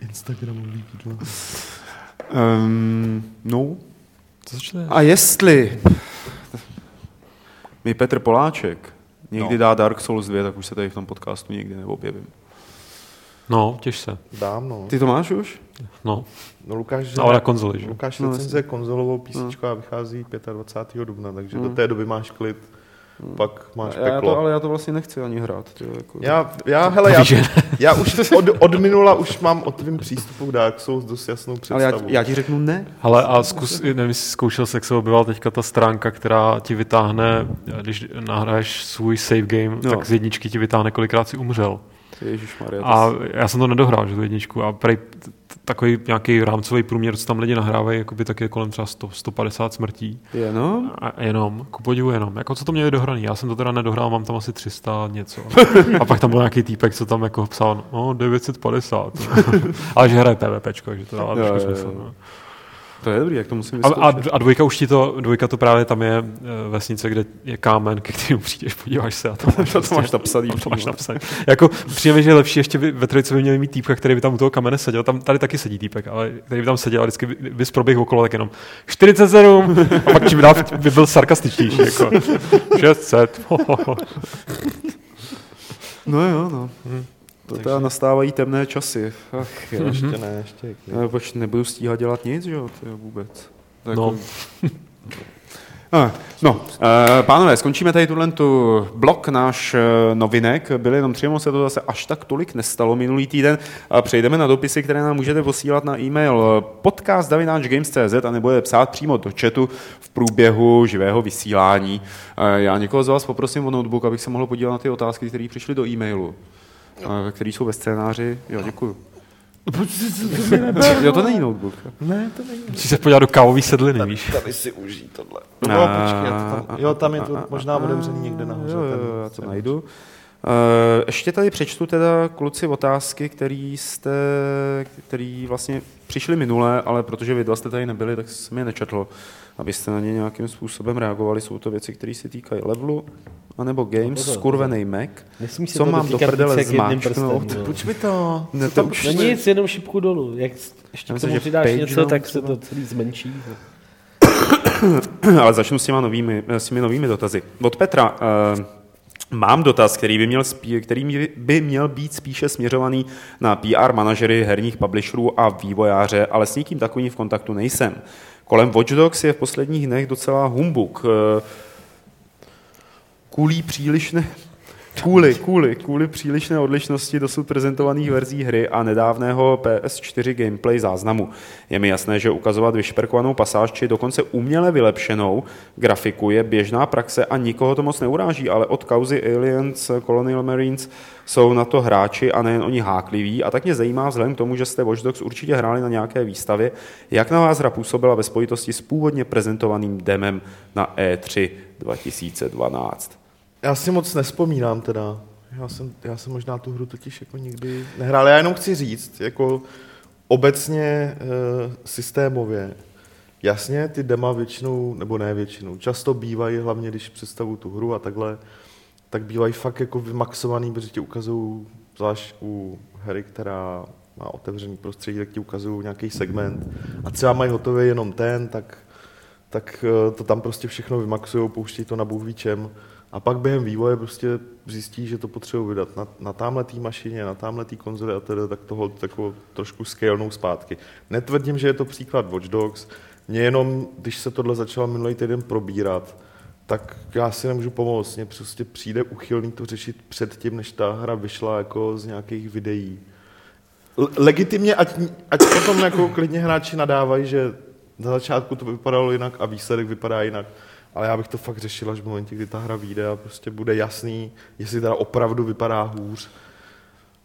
Instagramový jídlo. Um, no, Co začne? a jestli mi Petr Poláček někdy No. dá Dark Souls 2, tak už se tady v tom podcastu nikdy neobjevím. No, těž se. Dám, no. Ty to máš už? No, No Lukáš, ale na konzoli, že? Lukáš No, recenzuje konzolovou písničku a vychází 25. dubna, takže do té doby máš klid. Pak máš Já peklo. to, ale já to vlastně nechci ani hrát. Tyjo, jako. Já, já, hele, já, já už od, od minula už mám o tvým přístupu k Dark Souls dost jasnou ale já, představu. já ti řeknu ne. Ale a zkus, nevím, jestli zkoušel se, jak se objevila teďka ta stránka, která ti vytáhne, když nahraješ svůj save game, No. tak z jedničky ti vytáhne, kolikrát si umřel. A já jsem to nedohrál, že tu jedničku. A prej, takový nějaký rámcový průměr, co tam lidi nahrávají, jakoby tak je kolem třeba 100, 150 smrtí. Jenom? A jenom, ku podivu jenom. Jako co to měli dohraný? Já jsem to teda nedohrál, mám tam asi 300 něco. A pak tam byl nějaký týpek, co tam jako psal, no 950. Ale že hraje PvPčko, takže to dává trošku smysl. no. To je dobrý, jak to musím A, vyzkoušet. a, a dvojka už ti to, dvojka to právě tam je eh, vesnice, kde je kámen, ke kterému přijdeš, podíváš se a tam máš, to máš napsaný to máš napsaný. Jako přijde mi, že je lepší ještě by, ve trojici by měli mít týpka, který by tam u toho kamene seděl. Tam, tady taky sedí týpek, ale který by tam seděl a vždycky by, by proběh okolo, tak jenom 47 a pak čím dál by byl sarkastičtější. Jako 600. No jo, no. Hm. To teda nastávají temné časy. Ach, jo. Ještě ne, ještě. Já Proč nebudu stíhat dělat nic, že jo, to je vůbec. Je No. jako- Ah, No, eh, pánové, skončíme tady tuhle tu blok náš eh, novinek. Byly jenom tři, se to zase až tak tolik nestalo minulý týden. A přejdeme na dopisy, které nám můžete posílat na e-mail podcast.games.cz a nebo je psát přímo do chatu v průběhu živého vysílání. Eh, Já někoho z vás poprosím o notebook, abych se mohl podívat na ty otázky, které přišly do e-mailu, eh, které jsou ve scénáři. Jo, děkuju. Jo, to není notebook. Ne, to není. Musíš se podívat do kávové sedliny, víš. Tady si užij tohle. No, počkej, já to tam, jo, tam je to možná otevřený někde nahoře. Jo, jo, ten jo, já to najdu. Uh, ještě tady přečtu teda kluci otázky, který jste, který vlastně přišly minule, ale protože vy dva jste tady nebyli, tak jsem je nečetl, abyste na ně nějakým způsobem reagovali. Jsou to věci, které se týkají levelu, anebo games, pozor, skurvený Mac. Nesmí se Co to mám do prdele zmáčknout? prstem, jo. Pojď mi to. Ne, Co to už No nic, jenom šipku dolů. Jak ještě Já k myslím, tomu přidáš něco, tak se to celý zmenší. Ale začnu s, těma novými, s těmi novými dotazy. Od Petra. Uh, Mám dotaz, který by, měl spí, který by měl být spíše směřovaný na PR manažery herních publisherů a vývojáře, ale s nikým takovým v kontaktu nejsem. Kolem Watch Dogs je v posledních dnech docela humbuk. Eh, Kvůli přílišné, kvůli, kvůli, kvůli přílišné odlišnosti dosud prezentovaných verzí hry a nedávného PS4 gameplay záznamu. Je mi jasné, že ukazovat vyšperkovanou pasáž či dokonce uměle vylepšenou grafiku je běžná praxe a nikoho to moc neuráží, ale od kauzy Aliens Colonial Marines jsou na to hráči a nejen oni hákliví a tak mě zajímá vzhledem k tomu, že jste Watch Dogs určitě hráli na nějaké výstavě, jak na vás hra působila ve spojitosti s původně prezentovaným demem na E E3 2012. Já si moc nespomínám teda. Já jsem, já jsem možná tu hru totiž jako nikdy nehrál. Já jenom chci říct, jako obecně e, systémově, jasně ty dema většinou, nebo ne většinou, často bývají, hlavně když představu tu hru a takhle, tak bývají fakt jako vymaxovaný, protože ti ukazují, zvlášť u hry, která má otevřený prostředí, tak ti ukazují nějaký segment a třeba mají hotový jenom ten, tak, tak eh, to tam prostě všechno vymaxují, pouští to na bůh a pak během vývoje prostě zjistí, že to potřebují vydat na, na tamhle té mašině, na tamhle té konzoli a tedy, tak toho tako, trošku scalenou zpátky. Netvrdím, že je to příklad Watch Dogs, mě jenom, když se tohle začalo minulý týden probírat, tak já si nemůžu pomoct. Mně prostě přijde uchylný to řešit před tím, než ta hra vyšla jako z nějakých videí. Legitimně, ať, ať potom jako klidně hráči nadávají, že na začátku to vypadalo jinak a výsledek vypadá jinak. Ale já bych to fakt řešil až v momentě, kdy ta hra vyjde a prostě bude jasný, jestli teda opravdu vypadá hůř.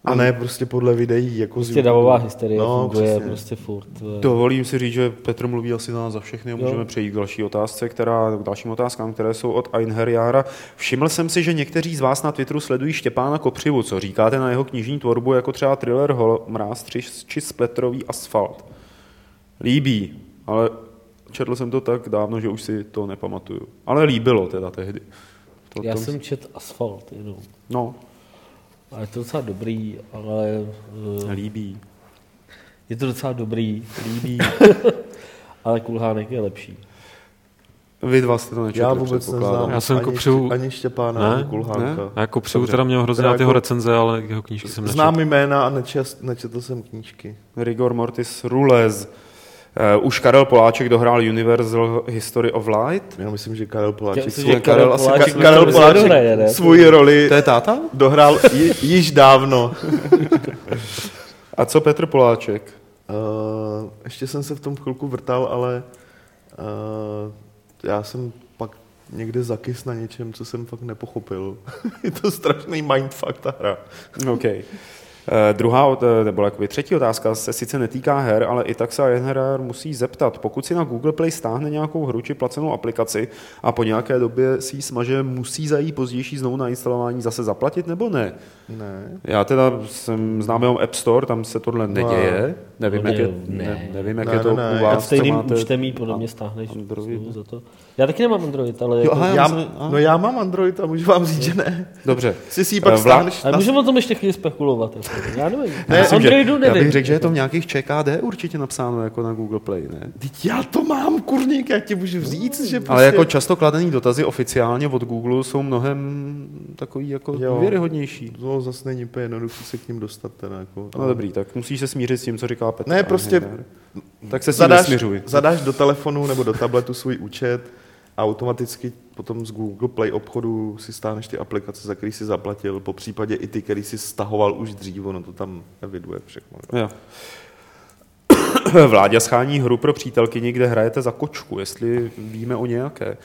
A ne prostě podle videí. Jako z Prostě davová hysterie no, funguje přesně. prostě furt. Dovolím si říct, že Petr mluví asi za nás za všechny a Jo. můžeme přejít k další otázce, která, k dalším otázkám, které jsou od Einherjara. Všiml jsem si, že někteří z vás na Twitteru sledují Štěpána Kopřivu. Co říkáte na jeho knižní tvorbu, jako třeba thriller Hol, Mráz 3 či Spletrový asfalt? Líbí, ale četl jsem to tak dávno, že už si to nepamatuju. Ale líbilo teda tehdy. To, Já to- jsem čet Asfalt jenom. No, A je to docela dobrý, ale uh, líbí. je to docela dobrý, líbí, ale Kulhánek je lepší. Vy dva jste to nečetli, Já vůbec neznám Já jsem ani, Kopřivu- ani Štěpána, Ne? ani Kulhánka. A jako přijdu Dobře. teda měl hrozně rád jeho jako- recenze, ale jeho knížky jsem nečetl. Znám jména a nečest, nečetl jsem knížky. Rigor Mortis Rules. Uh, už Karel Poláček dohrál Universal History of Light. Já myslím, že Karel Poláček, myslím, svůj, že Karel asi- Poláček, Ka- Karel Poláček dohraje, ne? svůj roli To je táta? dohrál ji, již dávno. A co Petr Poláček? Uh, ještě jsem se v tom chvilku vrtal, ale uh, já jsem pak někde zakys na něčem, co jsem fakt nepochopil. Je to strašný mindfuck ta hra. OK. Eh, druhá, eh, nebo jakoby třetí otázka se sice netýká her, ale i tak se Einherjar musí zeptat, pokud si na Google Play stáhne nějakou hru či placenou aplikaci a po nějaké době si ji smaže, musí za její pozdější znovu na instalování zase zaplatit nebo ne? Ne. Já teda jsem znám jenom App Store, tam se tohle neděje. Nevím, No, jak je, ne, ne, ne. nevím, jak Ne, je to ne, ne, u vás, stejným máte. účtem jí podle mě stáhneš za to. Já taky nemám Android, ale... Jo, Jako, aha, já Já, a. no já mám Android a můžu vám říct, že ne. Dobře. Si si ji pak Vlá- stáhneš ale můžeme o tom ještě chvíli spekulovat. Jako. Já nevím. Já Já myslím, že- Androidu Já nevím. bych řekl, že je to v nějakých ČKD určitě napsáno jako na Google Play, ne? Teď já to mám, kurník, já ti můžu říct, že prostě... Ale jako často kladený dotazy oficiálně od Google jsou mnohem takový jako Jo. důvěryhodnější. To zase není úplně jednoduché se k ním dostat. Teda, jako, No dobrý, tak musíš se smířit s tím, co říká Petr. Ne, prostě Tak se s tím zadáš, nesměřuj. zadáš do telefonu nebo do tabletu svůj účet a automaticky potom z Google Play obchodu si stáneš ty aplikace, za který si zaplatil, po případě i ty, který si stahoval už dřív, ono to tam eviduje všechno. Jo. Vláďa schání hru pro přítelkyni, kde hrajete za kočku, jestli víme o nějaké.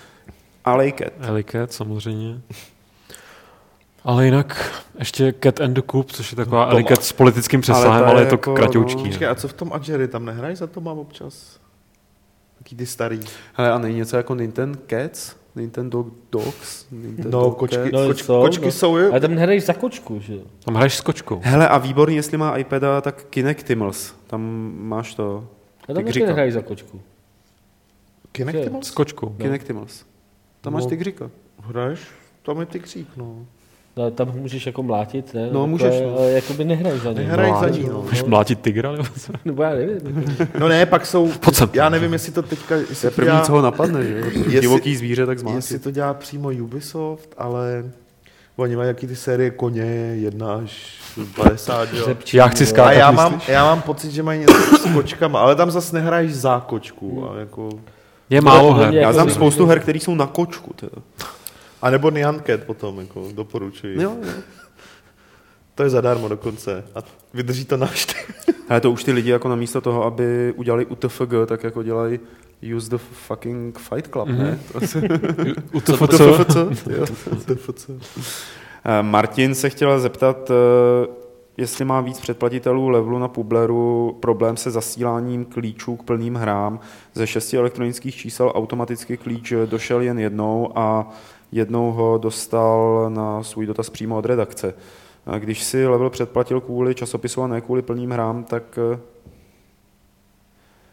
Alejket. Eliket samozřejmě. Ale jinak ještě Cat and the Coop, což je taková No, Eliket s politickým přesahem, ta ale, je to jako, kratoučký. no. no. Počkej, a co v tom Adjery, tam nehraješ za to mám občas? Taký ty starý. Hele, a není něco jako Nintendo Cats? Nintendo Dogs? Nintendo No, kočky? No, koč, jsou, kočky no. jsou, jo. Ale tam nehraješ za kočku, že jo? Tam hraješ s kočkou. Hele, a výborný, jestli má iPada, tak Kinectimals. Tam máš to. A tam Ty taky nehraješ za kočku. Kinectimals? S kočkou. Kinectimals. Tam máš No. ty křika. Hraješ? Tam je ty křík, no. No, tam ho můžeš jako mlátit, ne? No, můžeš, no. Ale jakoby nehraješ za něj. Nehraješ za No, ní, no. Můžeš mlátit tygra? Nebo co? Nebo já nevím. No ne, pak jsou, Pojď sem. já nevím, jestli to teďka, To jestli je první, dělá, co ho napadne, že jo? Jestli- Divoký zvíře, tak jestli zmáčí. to dělá přímo Ubisoft, ale oni mají jaký ty série koně, jedna až 50, jo. Řepčí, Já chci skákat. A já myslíš? mám, já mám pocit, že mají něco s kočkama, ale tam zase nehraješ za kočku. A, jako, Je málo her. mě Já jako znám spoustu her, které jsou na kočku. Teda. A nebo Nyan Cat potom, jako, doporučuji. Jo, jo. To je zadarmo dokonce. A vydrží to návštěv. Ale to už ty lidi jako namísto toho, aby udělali UTFG, tak jako dělají Use the fucking Fight Club, ne? Asi- U TFC. UTFC, jo. Eh, Martin se chtěl zeptat, eh, jestli má víc předplatitelů levelu na Publeru problém se zasíláním klíčů k plným hrám. Ze šesti elektronických čísel automaticky klíč došel jen jednou a jednou ho dostal na svůj dotaz přímo od redakce. A když si level předplatil kvůli časopisu a ne kvůli plným hrám, tak eh,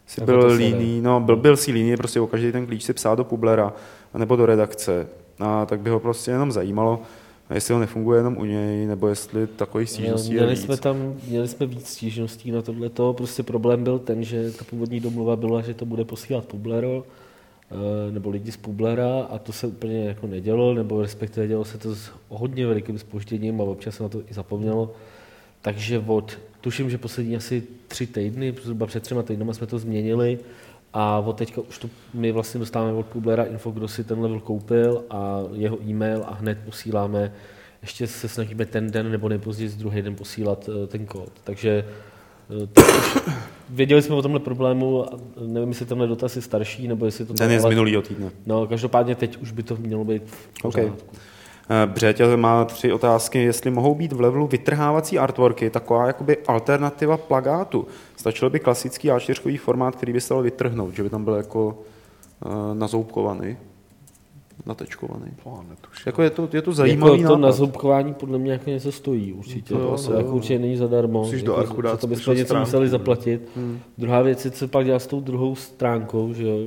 si Jako byl líný, no, byl, byl si líný prostě o každý ten klíč si psát do Publera nebo do redakce. A tak by ho prostě jenom zajímalo, jestli ho nefunguje jenom u něj, nebo jestli takových stížností je Měli víc. jsme tam, měli jsme víc stížností na tohle. Prostě problém byl ten, že ta původní domluva byla, že to bude posílat Publero, nebo lidi z Publera a to se úplně jako nedělo, nebo respektive dělo se to s hodně velikým spožděním a občas se na to i zapomnělo. Takže od, tuším, že poslední asi tři týdny, zhruba před třema týdnama jsme to změnili a od teďka už to my vlastně dostáváme od Publera info, kdo si ten level koupil a jeho e-mail a hned posíláme, ještě se snažíme ten den nebo nejpozději druhý den posílat eh, ten kód. Takže eh, věděli jsme o tomhle problému, a nevím, jestli tenhle dotaz je starší, nebo jestli to Ten je z minulého týdne. No, každopádně teď už by to mělo být v OK. pořádku. Eh, Břeťa má tři otázky, jestli mohou být v levelu vytrhávací artworky, taková jakoby alternativa plagátu. Stačil by klasický A4 formát, který by se dal vytrhnout, že by tam byl jako uh, nazoubkovaný, natečkovaný. Jako je to, je to zajímavý jako to nápad. na zoubkování podle mě jako něco stojí určitě. To To, no. jako určitě není zadarmo. Musíš do jako, archu dát za to bychom něco museli no. zaplatit. Hmm. Druhá věc je, co pak dělat s tou druhou stránkou, že jo.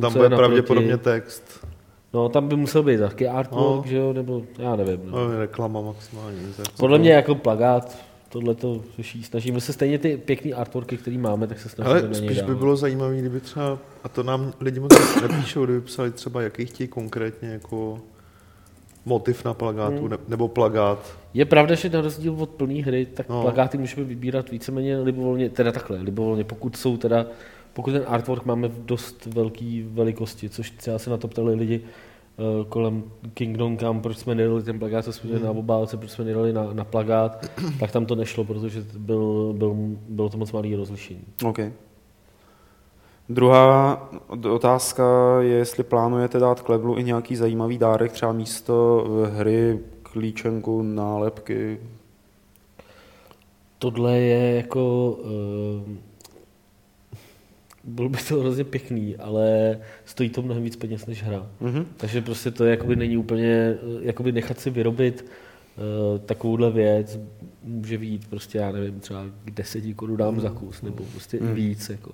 Tam bude je naproti. pravděpodobně text. No, tam by musel být taky artwork, No. že jo, nebo já nevím. No. No, reklama maximálně. Podle mě jako plagát tohle to řeší. Snažíme se stejně ty pěkný artworky, který máme, tak se snažíme Ale spíš by bylo zajímavé, kdyby třeba, a to nám lidi moc nepíšou, kdyby psali třeba, jaký chtějí konkrétně jako motiv na plagátu, Hmm. ne, nebo plagát. Je pravda, že na rozdíl od plné hry, tak No. plagáty můžeme vybírat víceméně libovolně, teda takhle, libovolně, pokud jsou teda pokud ten artwork máme v dost velké velikosti, což třeba se na to ptali lidi kolem Kingdom Come, proč jsme nedali ten plagát, co jsme měli na obálce, proč jsme nedali na, na plagát, tak tam to nešlo, protože byl, byl, bylo to moc malý rozlišení. OK. Druhá otázka je, jestli plánujete dát Kleblu i nějaký zajímavý dárek, třeba místo hry, klíčenku, nálepky. Tohle je jako... Uh, bylo by to hrozně pěkný, ale stojí to mnohem víc peněz než hra. Mm-hmm. Takže prostě to jakoby není úplně, jakoby nechat si vyrobit uh, takovouhle věc může být prostě, já nevím, třeba k deseti korunám za kus, nebo prostě mm. víc. Jako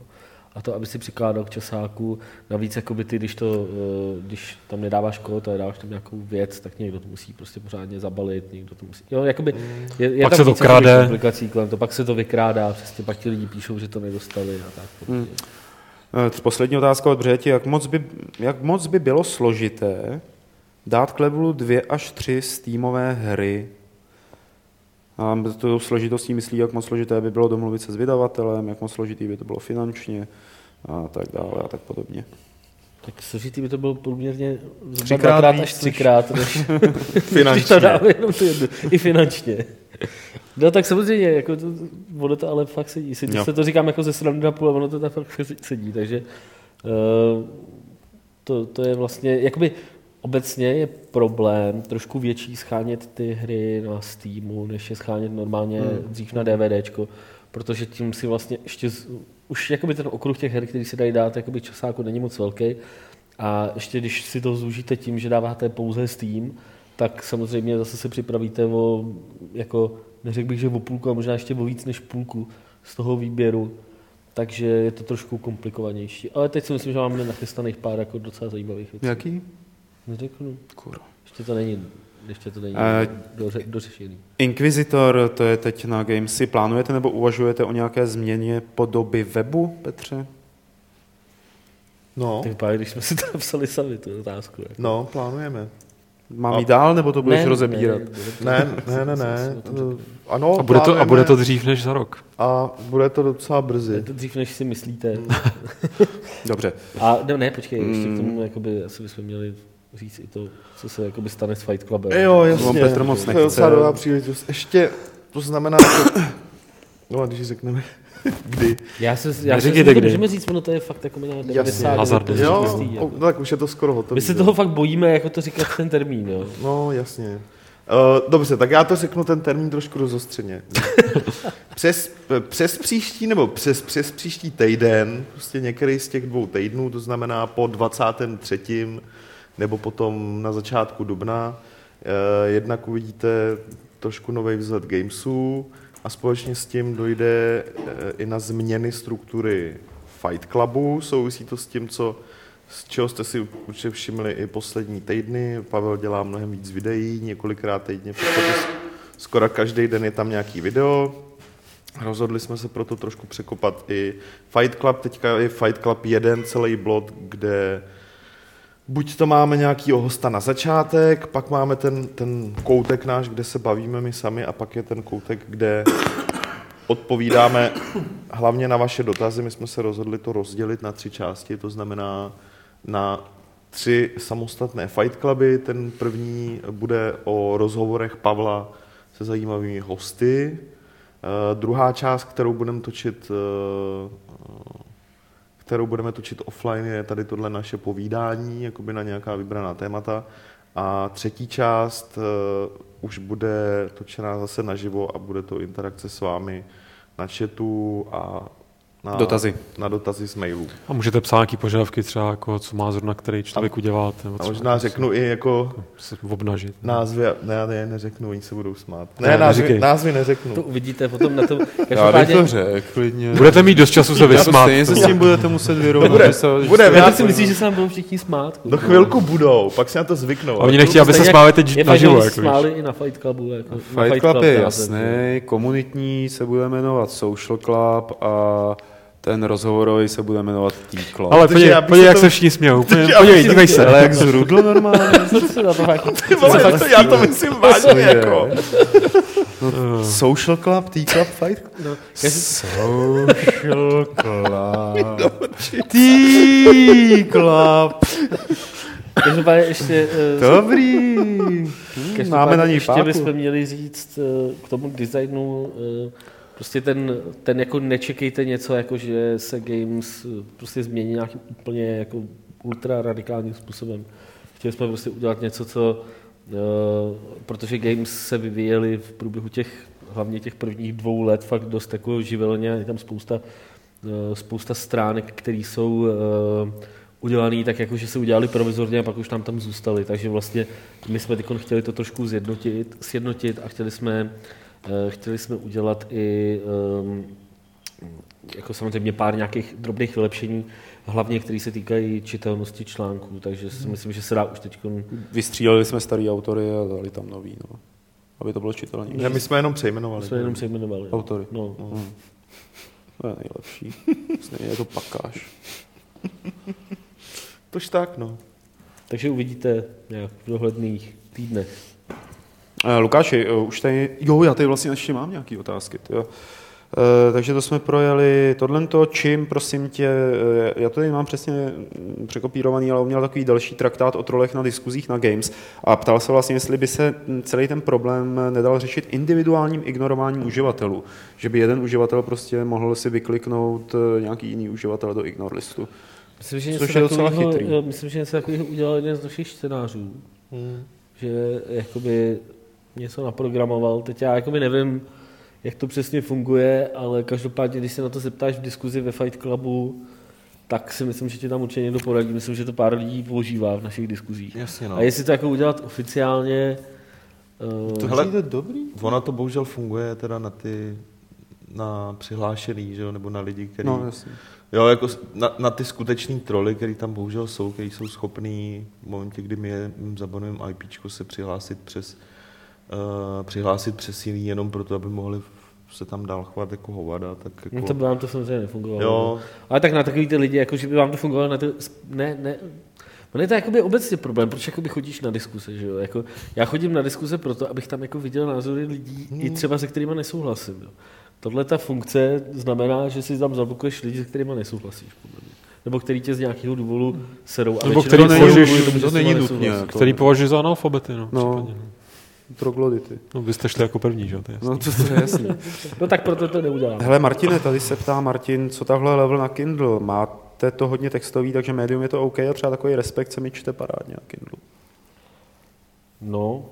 a to, aby si přikládal k časáku, navíc jakoby ty, když, to, eh, když tam nedáváš kód a dáváš tam nějakou věc, tak někdo to musí prostě pořádně zabalit, někdo to musí, jo, jakoby je, je pak tam se to krade. komplikací kolem to, pak se to vykrádá, přesně pak ti lidi píšou, že to nedostali a tak. Hmm. Poslední otázka od Břeti, jak moc by, jak moc by bylo složité dát Kleblu dvě až tři Steamové hry a to složitostí myslí, jak moc složité by bylo domluvit se s vydavatelem, jak moc složitý by to bylo finančně a tak dále a tak podobně. Tak složitý by to bylo průměrně třikrát až třikrát, než, finančně. to dáme jenom tu jednu. I finančně. No tak samozřejmě, jako to, ono to ale fakt sedí. sedí se to říkám jako ze srandy na půl, ono to tam fakt sedí, takže uh, to, to je vlastně, jakoby obecně je problém trošku větší schánět ty hry na Steamu, než je schánět normálně hmm. dřív na DVDčko, protože tím si vlastně ještě, z, už jakoby ten okruh těch her, který si dají dát, jakoby časáku není moc velký. A ještě když si to zúžíte tím, že dáváte pouze Steam, tak samozřejmě zase se připravíte o, jako, neřekl bych, že o půlku, a možná ještě o víc než půlku z toho výběru. Takže je to trošku komplikovanější. Ale teď si myslím, že máme nachystaných pár jako docela zajímavých věcí. Jaký? Neřeknu. Kurva. Ještě to není, ještě to není uh, doře, dořešený. Inquisitor, to je teď na Gamesy. Plánujete nebo uvažujete o nějaké změně podoby webu, Petře? No. Tak vypadá, když jsme si to napsali sami, tu otázku. Jako. No, plánujeme. Mám jít dál, nebo to budeš ne, rozebírat? Ne, ne, ne, ne. Ano, a bude, to, a bude to dřív než za rok. A bude to docela brzy. Je to dřív, než si myslíte. Dobře. A ne, ne počkej, ještě k tomu jakoby, asi bychom měli říct i to, co se jakoby stane s Fight Clubem. Jo, jasně. On Petr moc To je nechce. docela dobrá příležitost. Ještě, to znamená, že... No a když řekneme, kdy. Já se, já se, to kdy. můžeme říct, ono to je fakt jako na 90 Hazard. Jo, jistý, jako. no, tak už je to skoro hotový. My se toho fakt bojíme, jako to říkat ten termín, jo. No, jasně. Uh, dobře, tak já to řeknu ten termín trošku rozostřeně. přes, přes příští nebo přes, přes příští týden, prostě některý z těch dvou týdnů, to znamená po 23. nebo potom na začátku dubna, uh, jednak uvidíte trošku nový vzhled Gamesů a společně s tím dojde uh, i na změny struktury Fight Clubu. Souvisí to s tím, co z čeho jste si určitě všimli i poslední týdny. Pavel dělá mnohem víc videí, několikrát týdně. Skoro každý den je tam nějaký video. Rozhodli jsme se proto trošku překopat i Fight Club. Teďka je Fight Club jeden celý blok, kde buď to máme nějakýho hosta na začátek, pak máme ten, ten koutek náš, kde se bavíme my sami a pak je ten koutek, kde odpovídáme hlavně na vaše dotazy. My jsme se rozhodli to rozdělit na tři části, to znamená na tři samostatné fight cluby. Ten první bude o rozhovorech Pavla se zajímavými hosty. Uh, druhá část, kterou budeme točit, uh, kterou budeme točit offline, je tady tohle naše povídání, jakoby na nějaká vybraná témata. A třetí část uh, už bude točená zase naživo a bude to interakce s vámi na chatu a na Dotazy. Na dotazy z mailů. A můžete psát nějaký požadavky třeba, jako, co má zrovna který člověk udělat. Nebo A možná řeknu i jako se obnažit. názvy, ne, já ne, neřeknu, oni se budou smát. Ne, Ne, názvy, neříkej. názvy neřeknu. To uvidíte potom na tom. Já bych to řekl, klidně. Budete mít dost času se vysmát. Stejně se s tím budete muset vyrovnat. Bude, že se- bude, se- já já si myslím, že se nám budou všichni smát. Do chvilku budou, pak si na to zvyknou. A oni nechtějí, aby se smáli teď naživo. Jako, smáli i na Fight Clubu. Jako, na Fight Club je jasný, komunitní se bude jmenovat Social Club a Ten rozhovorový se bude jmenovat Týklo. Ale podívej, já podívej se jak to- se všichni smějou. Podívej, dívej to- se. Ale jak zrudlo normálně. Ty vole, to já to myslím vážně, jako. Social Club, T-Club, Fight Club. No, Social Club. T-Club. Každopádně ještě, eh, Dobrý. každopádně Máme na něj ještě páku. bychom měli říct eh, k tomu designu, eh, prostě ten, ten jako nečekejte něco, jako že se games eh, prostě změní nějakým úplně jako ultra radikálním způsobem. Chtěli jsme prostě udělat něco, co, eh, protože games se vyvíjely v průběhu těch, hlavně těch prvních dvou let fakt dost jako živelně, je tam spousta, eh, spousta stránek, které jsou eh, udělaný tak, jako že se udělali provizorně a pak už nám tam zůstali. Takže vlastně my jsme teď chtěli to trošku zjednotit, sjednotit a chtěli jsme, eh, chtěli jsme udělat i ehm, jako samozřejmě pár nějakých drobných vylepšení, hlavně které se týkají čitelnosti článků, takže si myslím, že se dá už teď Vystříleli jsme starý autory a dali tam nový, no. Aby to bylo čitelnější. Ne, my jsme jenom přejmenovali. jsme jenom přejmenovali. Autory. No. Hmm. To je nejlepší. Stejně je to pakáž. Tož tak, no. Takže uvidíte nějak v dohledných týdnech. Uh, Lukáši, uh, už tady, jo, já tady vlastně ještě mám nějaké otázky. Jo. Uh, takže to jsme projeli tohleto, čím, prosím tě, já to tady mám přesně mm, překopírovaný, ale on měl takový další traktát o trolech na diskuzích na Games a ptal se vlastně, jestli by se mm, celý ten problém nedal řešit individuálním ignorováním uživatelů. Že by jeden uživatel prostě mohl si vykliknout nějaký jiný uživatel do ignore listu. Myslím, že Což něco je docela takového, chytrý. jo, myslím, že něco takového udělal jeden z našich čtenářů. Hmm. že jakoby něco naprogramoval. Teď já jakoby nevím, jak to přesně funguje, ale každopádně, když se na to zeptáš v diskuzi ve Fight Clubu, tak si myslím, že ti tam určitě někdo poradí. Myslím, že to pár lidí používá v našich diskuzích. Jasně, no. A jestli to jako udělat oficiálně, To uh, hele, přijde dobrý? Ona to bohužel funguje teda na ty na přihlášený, že jo, nebo na lidi, kteří... No, jasně. Jo, jako na, na ty skutečný troly, který tam bohužel jsou, který jsou schopní v momentě, kdy my je zabanujeme IPčko, se přihlásit přes přihlásit přes jiný jenom proto, aby mohli se tam dál chovat jako hovada, tak jako... no to by vám to samozřejmě nefungovalo. Jo. Ale tak na takový ty lidi, jako že by vám to fungovalo na ty, ne, ne, No je to jakoby obecně problém, proč jakoby chodíš na diskuse, že jo? Jako, já chodím na diskuse proto, abych tam jako viděl názory lidí, hmm. i třeba se kterými nesouhlasím. Jo. Tohle ta funkce znamená, že si tam zablokuješ lidi, se kterými nesouhlasíš. Podle mě. Nebo který tě z nějakého důvodu serou. A Nebo který považuješ- že to s nima není nesouhlasíš. nutně. Který považuji za analfabety, no. No. případně, no. Troglodity. No, vy jste šli jako první, že jo? to je jasný. No to, to je jasný. No tak proto to neudělám. Hele Martine, tady se ptá Martin, co tahle level na Kindle? Máte to hodně textový, takže médium je to OK a třeba takový respekt se mi čte parádně na Kindle. No,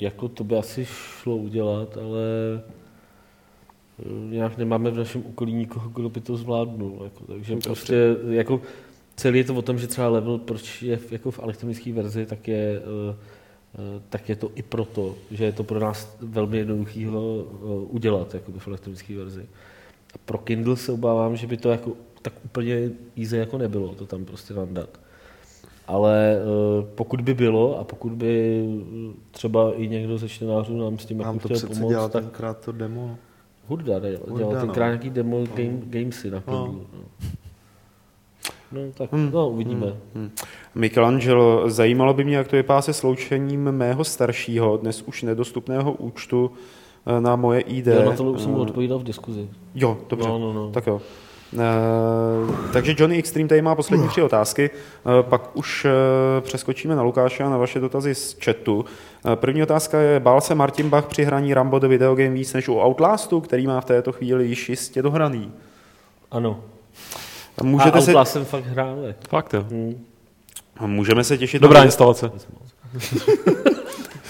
jako to by asi šlo udělat, ale eh, nějak nemáme v našem okolí nikoho, kdo by to zvládnul. Jako, takže Dobře. prostě jako celý je to o tom, že třeba level, proč je v- jako v elektronické verzi, tak je, eh, tak je to i proto, že je to pro nás velmi jednoduchý ho eh, udělat jakoby v elektronické verzi. A pro Kindle se obávám, že by to jako tak úplně easy jako nebylo to tam prostě nandat. Ale eh, pokud by bylo a pokud by eh, třeba i někdo ze čtenářů nám s tím Nám jako to chtěl pomoct, dělal tak tenkrát to demo. Hudda dělal, Hudda, dělal no. tenkrát nějaký demo game, gamesy na Kindle. No. No. No tak, Hmm. no uvidíme. Hmm. Michelangelo, zajímalo by mě, jak to vypadá se sloučením mého staršího, dnes už nedostupného účtu eh, na moje ID. Já na tohle už jsem mu Eh, odpovídal v diskuzi. Jo, dobře. No, no, no. Tak jo. Uh, takže Johnny Extreme tady má poslední tři otázky, uh, pak už uh, přeskočíme na Lukáše a na vaše dotazy z chatu. Uh, první otázka je, bál se Martin Bach při hraní Rambo the Video Game víc než u Outlastu, který má v této chvíli již jistě dohraný. Ano. Můžete a se, Outlast jsem fakt hrál. Fakt jo. Hmm. můžeme se těšit Dobrá na, instalace.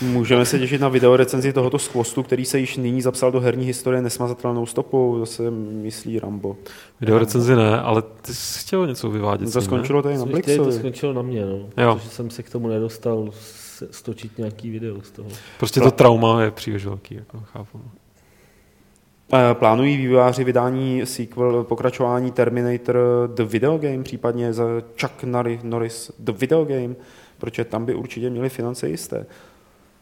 můžeme se těšit na video recenzi tohoto skvostu, který se již nyní zapsal do herní historie nesmazatelnou stopou, zase myslí Rambo. Video recenzi ne, ale ty jsi chtěl něco vyvádět. To ním, ne? skončilo tady na chtěl, to Blixovi. skončilo na mě, no. Jo. Protože jsem se k tomu nedostal stočit nějaký video z toho. Prostě to trauma je příliš velký, jako chápu. Eh, Plánují vývojáři vydání sequel, pokračování Terminator The Video Game, případně za Chuck Norri- Norris The Video Game, protože tam by určitě měli finance jisté.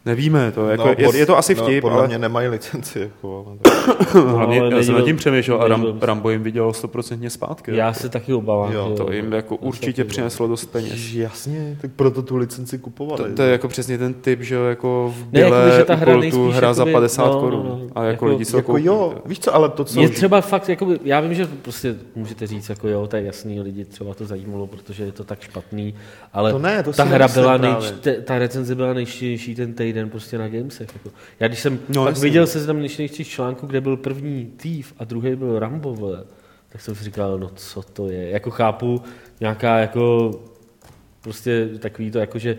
Nevíme, to jako, No, je, pod- je, to asi no, vtip, podle ale mě nemají licenci. Jako, hlavně ale já jsem nad tím přemýšlel a Ram, Rambo jim viděl 100% zpátky. Já jako. se taky obávám. Jo, to jim jako určitě přineslo dost peněz. jasně, tak proto tu licenci kupovali. To, to je jako přesně ten typ, že jako v Ne, jakoby, byle že ta hra tu hra za jakoby- 50 no, korun. no, no. A jako, Jako- lidi jako koupí. jo, víš co, ale to, co... Je třeba fakt, jakoby, já vím, že prostě můžete říct, jako jo, to je jasný, lidi třeba to zajímalo, protože je to tak špatný, ale To ne, to ta hra byla ta recenze byla nejštější ten týden prostě na Gamesech. Jako. Já když jsem No, no, pak jasně. viděl seznam nejštějších článků, kde byl první Thief a druhý byl Rambo, vole, tak jsem si říkal, no co to je, jako chápu nějaká jako prostě takový to jako, že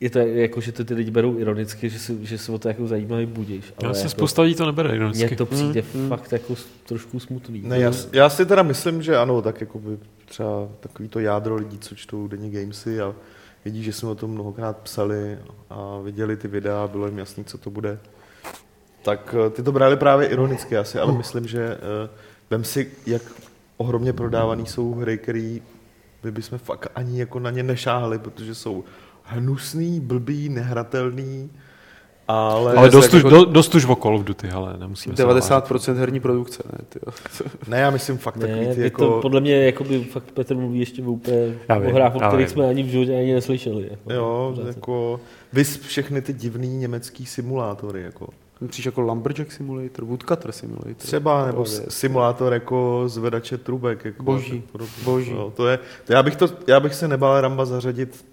je to jako, že to ty lidi berou ironicky, že, si, že se o to jako zajímají budíš. Já Ale si jako, spousta lidí to nebere ironicky. mně to přijde fakt jako trošku smutný. Ne, já, já si teda myslím, že ano, tak jako by třeba takový to jádro lidí, co čtou denní gamesy a vidí, že jsme o tom mnohokrát psali a viděli ty videa, bylo jim jasný, co to bude. Tak eh, ty to brali právě ironicky asi, ale myslím, že uh, vem si, jak ohromně prodávaný jsou hry, které my bychom fakt ani jako na ně nešáhli, protože jsou hnusný, blbý, nehratelný, ale... Ale dost už, jako- do, dost už o Call of Duty, ale nemusíme se navážet. 90% herní produkce, ne? Ty Ne, já myslím fakt takový Ne, ty vy jako... to podle mě jakoby fakt Petr mluví ještě úplně Já vím, o hrách, o kterých vím. jsme ani v životě ani neslyšeli. Jako, Jo, se- jako vys všechny ty divný německý simulátory, jako. Myslíš jako Lumberjack Simulator, Woodcutter Simulator? Třeba, nebo Právě. simulátor jako zvedače trubek. Jako, Boží, boží. Jo, to je, to já, bych to, já bych se nebál Ramba zařadit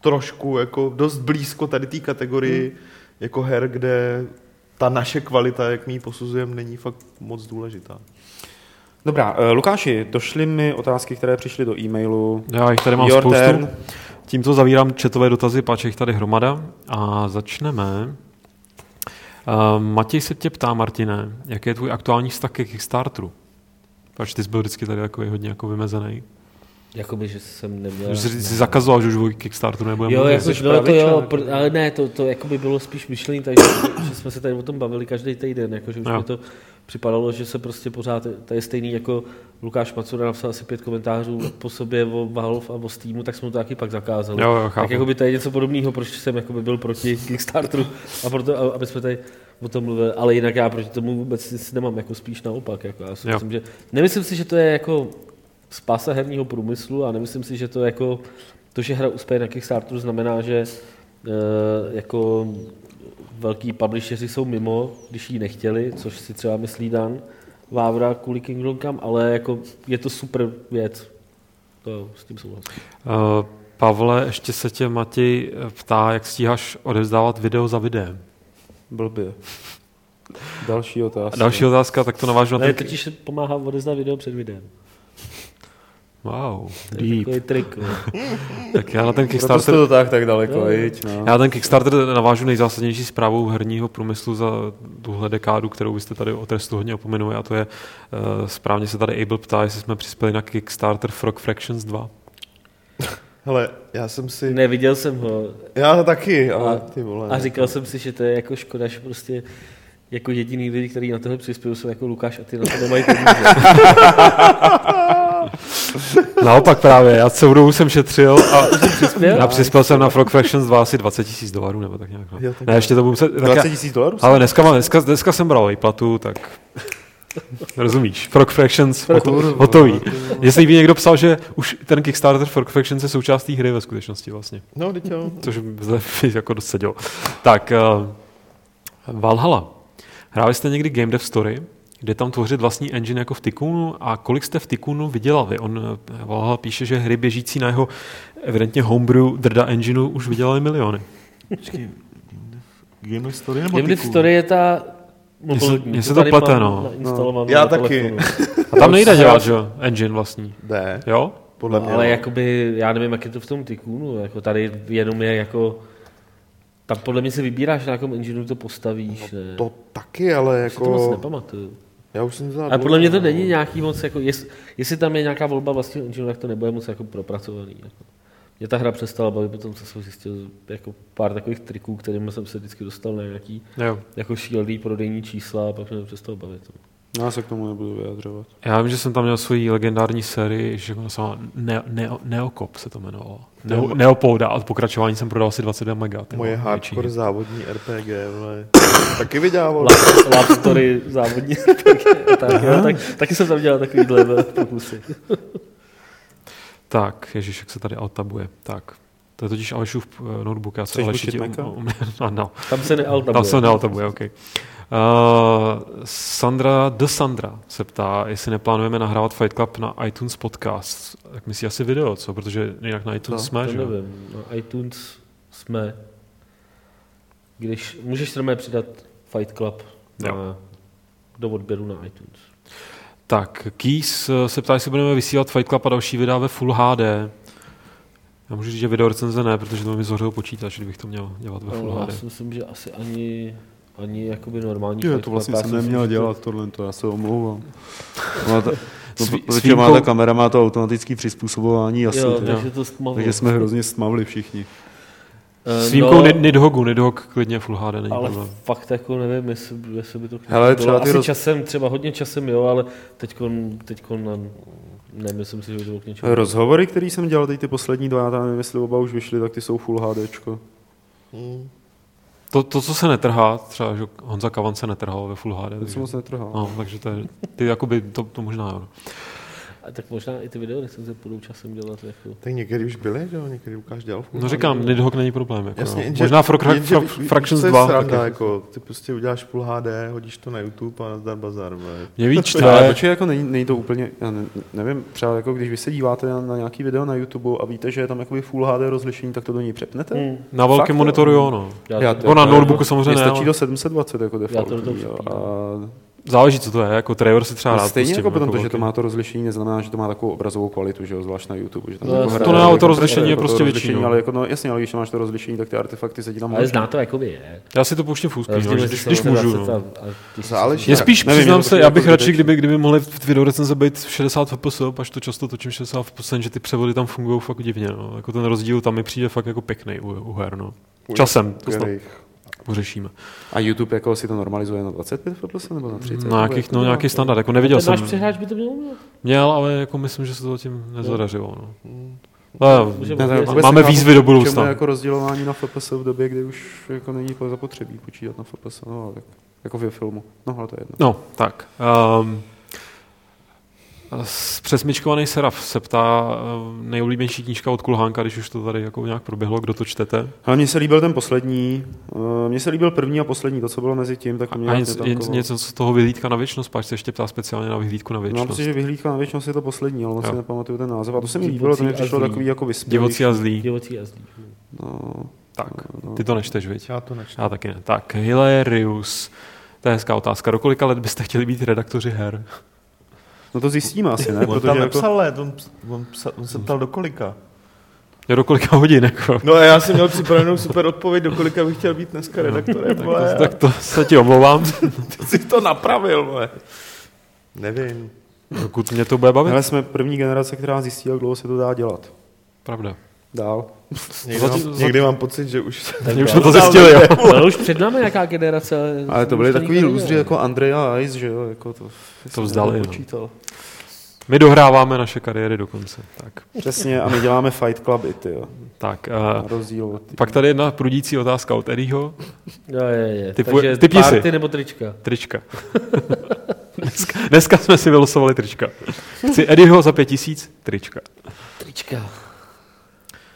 trošku jako dost blízko tady té kategorii hmm. Jako her, kde ta naše kvalita, jak my ji posuzujeme, není fakt moc důležitá. Dobrá, uh, Lukáši, došly mi otázky, které přišly do e-mailu. Já jich tady mám Your spoustu. turn. Tímto zavírám četové dotazy, páč je jich tady hromada. A začneme. Uh, Matěj se tě ptá, Martine, jaký je tvůj aktuální vztah ke Kickstarteru? Pač ty jsi byl vždycky tady jako hodně jako vymezený. Jakoby, že jsem neměl... Že jsi, jsi zakazoval, že už o Kickstarteru nebudeme Jo, mluvit. jako, bylo to jo, jako. pr- ale ne, to, to jako by bylo spíš myšlení, takže že jsme se tady o tom bavili každý týden, jako, že už Jo. mi to připadalo, že se prostě pořád, to je stejný jako Lukáš Macura napsal asi pět komentářů po sobě o Valve a o Steamu, tak jsme mu to taky pak zakázali. Jo, jo, chápu. tak jako by tady něco podobného, proč jsem jako by byl proti Kickstarteru a proto, aby jsme tady o tom mluvili, ale jinak já proti tomu vůbec nic nemám, jako spíš naopak. Jako já si myslím, že, nemyslím si, že to je jako spása herního průmyslu a nemyslím si, že to jako to, že hra uspěje na Kickstarteru, znamená, že e, jako velký publisheri jsou mimo, když ji nechtěli, což si třeba myslí Dan Vávra kvůli Kingdom Come, ale jako je to super věc. To jo, s tím souhlasím. Uh, Pavle, ještě se tě Matěj ptá, jak stíháš odevzdávat video za videem. Blbě. Další otázka. Další otázka, tak to navážu na Ne, ten... totiž pomáhá odezdat video před videem. Wow, To je deep. takový trik. no. Tak já na ten Proto Kickstarter... to tak, tak daleko, Jo. viď, no. Já na ten Kickstarter navážu nejzásadnější zprávou herního průmyslu za tuhle dekádu, kterou byste tady o trestu hodně opomenuli, a to je, uh, správně se tady Abel ptá, jestli jsme přispěli na Kickstarter Frog Fractions 2. Hele, já jsem si... Neviděl jsem ho Já taky, ale A- ty vole. a říkal jsem si, že to je jako škoda, že prostě jako jediný lidi, kteří na tohle přispějí, jsou jako Lukáš a ty na to nemají peníze. Naopak právě, já celou dobu jsem šetřil a Přispěl? já přispěl jsem na Frog Fractions 2 asi 20 tisíc dolarů nebo tak nějak. No. Jo, tak Ne, ještě to budu muset... Tak 20 já, tisíc dolarů? ale dneska, mám, dneska, dneska jsem bral výplatu, tak rozumíš. Frog Fractions hot- hotový. Jestli by někdo psal, že už ten Kickstarter Frog Fractions je součástí hry ve skutečnosti vlastně. No, teď jo. Což by jako dost sedělo. Tak, uh, Valhalla. Hráli jste někdy Game Dev Story, kde tam tvořit vlastní engine jako v Tikunu a kolik jste v Tikunu vydělali? On, eh, Valhalla píše, že hry běžící na jeho evidentně homebrew drda engineu už vydělali miliony. Počkej, Game Dev Story nebo Game Tycoon? Story je ta Mně se- mobilní. mně se To plete, no. Já taky. A tam nejde dělat, že jo? Engine vlastní. Ne, Jo? podle mě. Ale no. jakoby, já nevím, jak je to v tom Tykunu, jako tady jenom je jako, tam podle mě se vybíráš, na jakom engineu to postavíš, ne? To taky, ale Já si to moc jako... nepamatuju. Já už jsem to Ale podle mě to není nějaký moc, jako, jest, jestli tam je nějaká volba vlastního engineu, tak to nebude moc jako propracovaný. Jako. Mě ta hra přestala bavit, potom co jsem zjistil jako pár takových triků, kterými jsem se vždycky dostal na nějaký Jo. jako šílený prodejní čísla a pak mě to přestalo bavit. no. Já se k tomu nebudu vyjadřovat. Já vím, že jsem tam měl svoji legendární sérii, že se Neo, Neo, Neokop se to jmenovalo. Neo, Neopouda a od pokračování jsem prodal asi 22 mega. Moje hardcore větší. závodní RPG, vole. Taky vydělával. Love, love story závodní. tak, jo, tak, taky jsem tam dělal takovýhle pokusy. Tak, ježiš, jak se tady altabuje. Tak, to je totiž Alešův eh, notebook. Já se Chceš Aleši ti... Um- um- Ano, Tam se nealtabuje. tam se nealtabuje, OK. Uh, Sandra de Sandra se ptá, jestli neplánujeme nahrávat Fight Club na iTunes podcast. Tak myslí asi video, co? Protože jinak na iTunes Co? jsme, To že nevím. Na iTunes jsme, když můžeš se přidat Fight Club na, do odběru na iTunes. Tak, Keys eh, se ptá, jestli budeme vysílat Fight Club a další videa ve Full HD. Já můžu říct, že video recenze ne, protože to mi zhořel počítač, kdybych to měl dělat ve Full No, já HD. si myslím, že asi ani, ani jakoby normální Jo, to vlastně jsem neměl dělat tohle, to já se omlouvám. Má ta, no, protože má ta kamera, má to automatické přizpůsobování jasný, Jo, takže, takže to stmavilo. takže jsme hrozně stmavli všichni. Eh, S výjimkou no, Nidhogu, Nidhog klidně Full HD není ale problém. fakt jako nevím, jestli, jestli by to Hele, bylo. třeba ty Asi roz- časem, třeba hodně časem, jo, ale teďkon, teďkon na, nemyslím si, že by to bylo k něčemu. Rozhovory, které jsem dělal teď ty poslední dva, já tam nevím, jestli oba už vyšly, tak ty jsou full HDčko. Hmm. To, to, co se netrhá, třeba, že Honza Kavan se netrhal ve Full HD. To Takže, jsem moc netrhal. no, takže to je, ty jakoby, to, to možná, jo. A tak možná i ty video recenze budou časem dělat jako... Tak někdy už byly, že jo? Někdy Lukáš dělal. No říkám, Nidhogg není problém. Jako, Jasně, no. jenže, Možná Fra- jenže Fra- víš, Fractions co je 2. Sranda, taky. jako, ty prostě uděláš Full HD, hodíš to na YouTube a nazdar bazar. Mě víc To, ale čte, počkej, jako není, není, to úplně, já ne, nevím, třeba jako když vy se díváte na, na nějaký video na YouTube a víte, že je tam jakoby full HD rozlišení, tak to do ní přepnete? Hmm. na velkém monitoru jo. no. Já, Já to, to- na notebooku samozřejmě ne, stačí do 720 jako Já to default. Záleží, co to je. Jako Trevor si třeba rád stejně pustím, jako potom to, že to má to rozlišení, neznamená, že to má takovou obrazovou kvalitu, že jo, zvlášť na YouTube. Že tam No, jako hraje- To ne, ale to jako rozlišení je jako prostě větší, rozlišení, no. Ale jako, no, jasně, ale když máš to rozlišení, tak ty artefakty se ti tam ale zná to jakoby je. Já si to pouštím screen, Rozdíl no, když, když 720 můžu. No. Záleží. Je spíš, Nevím, přiznám mě to se, já bych jako radši, zbytečný. kdyby, kdyby mohly v video recenze být v 60 fps, až to často točím 60 fps, že ty převody tam fungují fakt divně. No. Jako ten rozdíl tam mi přijde fakt jako pěkný u, u her. No. Časem, to pořešíme. A YouTube jako si to normalizuje na 25 fps nebo na 30? Na nějakých, no, nějaký standard, jako neviděl Ten jsem. náš přehráč by to měl. Měl, ale jako myslím, že se to zatím nezadařilo. No. Ale Můžeme Ne, vůbec Máme výzvy do budoucna. jako rozdělování na FPS v době, kdy už jako není zapotřebí počítat na FPS, no, ale tak, jako ve filmu. No, ale to je jedno. No, tak. Um, Přesmičkovaný Seraf se ptá um, nejoblíbenější knížka od Kulhánka, když už to tady jako nějak proběhlo, kdo to čtete. Ale mně se líbil ten poslední, uh, mně se líbil první a poslední, to, co bylo mezi tím, tak to mě A něco, něco z toho vyhlídka na věčnost, páč se ještě ptá speciálně na vyhlídku na No, věčnost. myslím, že vyhlídka na věčnost je to poslední, ale moc si nepamatuju ten název. A to se mi líbilo, to mi a přišlo takový jako vyspělý. Divocí a zlý. Divocí a zlý. No, Tak, no. ty to nečteš, viď? Já to nečtu. Já taky ne. Tak, Hilarius. To je hezká otázka. Do kolika let byste chtěli být redaktoři her? No to zjistíme asi, ne? On Protože tam jako, nepsal let, on, on, psal, on se ptal do kolika. Jo, do kolika hodin, jako. No a já jsem měl připravenou super odpověď, do kolika bych chtěl být dneska redaktorem, vole. Tak to se ti omlouvám, Ty jsi to napravil, vole. Nevím. dokud mě to bude bavit. ale jsme první generace, která zjistí, jak dlouho se to dá dělat. Pravda. Dál. Někdy, Zatím- mám, někdy mám pocit, že už... Mě už jsme to zjistili, jo. Ale už před námi nějaká generace. Ale to byly takový lůzři jako Andrea a Ice, že jo? Jako to, To vzdali, no. Počítal. My dohráváme naše kariéry do konce. Tak, Přesně, a my děláme Fight Club i ty, jo. tak uh, rozdíl od pak tady jedna prudící otázka od Eddieho. Jo, je, je. Typu- Takže typni si. party nebo trička. Trička. dneska, dneska jsme si vylosovali trička. Chci Eddieho za pět tisíc, trička. Trička.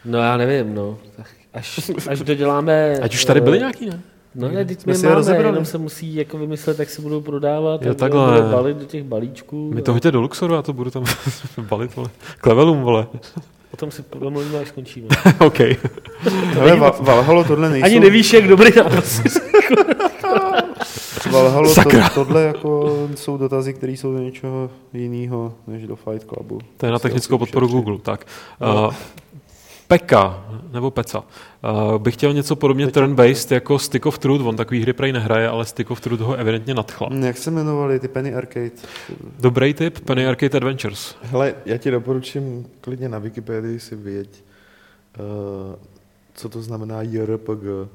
No já nevím, no. Tak Až, až doděláme... Ať už tady eh, byly nějaký, ne? No ne, teď Jsme my si je máme, rozebrali. jenom se musí jako vymyslet, jak se budou prodávat. Jo, takhle. budou balit do těch balíčků. My to hodně do Luxoru, já to budu tam balit, vole. K levelům, vole. Potom si domluvíme, až skončíme. OK. Hele, Va- Valhalo tohle nejsou... Ani nevíš, jak dobrý nápad. Valhalo to, tohle jako jsou dotazy, které jsou do něčeho jiného, než do Fight Clubu. To je na technickou podporu. Google. Tak. Uh, Peka, nebo Peca, uh, bych chtěl něco podobně turn-based jako Stick of Truth. On takový hry prej nehraje, ale Stick of Truth ho evidentně nadchla. Hm, Jak se jmenovali ty Penny Arcade? Dobrý tip, Penny Arcade Adventures. Hele, já ti doporučím klidně na Wikipedii si vědět, uh, co to znamená JRPG.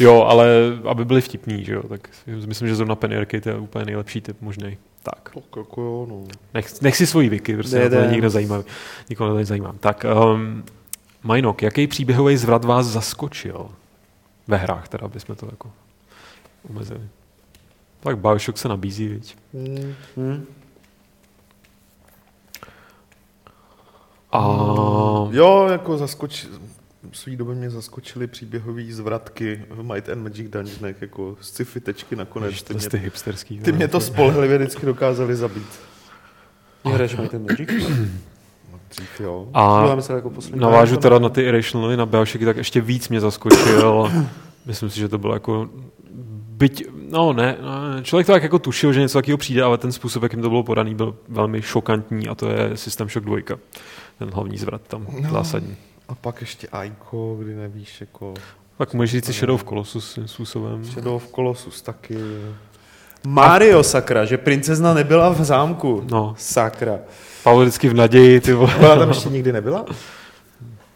Jo, ale aby byli vtipní, že jo, tak myslím, že zrovna Penny Arcade je úplně nejlepší typ možný. Tak. Tak jako jo, no. Nech, nech si svoji wiki, prostě Ne, to nikdo zajímavý. Nikoho to nezajímá. Tak, um, Majnok, jaký příběhový zvrat vás zaskočil? Ve hrách teda, bychom to jako omezili. Tak Bioshock se nabízí, viď? Hmm. Hm? A Jo, jako zaskoč... V svý době mě zaskočily příběhové zvratky v Might and Magic Dungeonech, jako sci-fi tečky nakonec. Ježiš, Ty mě, ty hipsterský. ty no. mě to spolehlivě vždycky dokázali zabít. Hraješ mi ten Magic? No, dřív jo. A jako poslední. navážu teda na ty Irrationaly, na Bioshocky, tak ještě víc mě zaskočil. Myslím si, že to bylo jako byť, no ne, ne, člověk to tak jako tušil, že něco takového přijde, ale ten způsob, jakým to bylo podaný, byl velmi šokantní a to je System Shock 2. Ten hlavní zvrat tam, No. zásadní. A pak ještě Aiko, kdy nevíš, jako Tak můžeš říct si Shadow of Colossus způsobem. Shadow of Colossus taky. Mario sakra, že princezna nebyla v zámku. No. Sakra. Pavel vždycky v naději, ty vole. Ona tam ještě nikdy nebyla?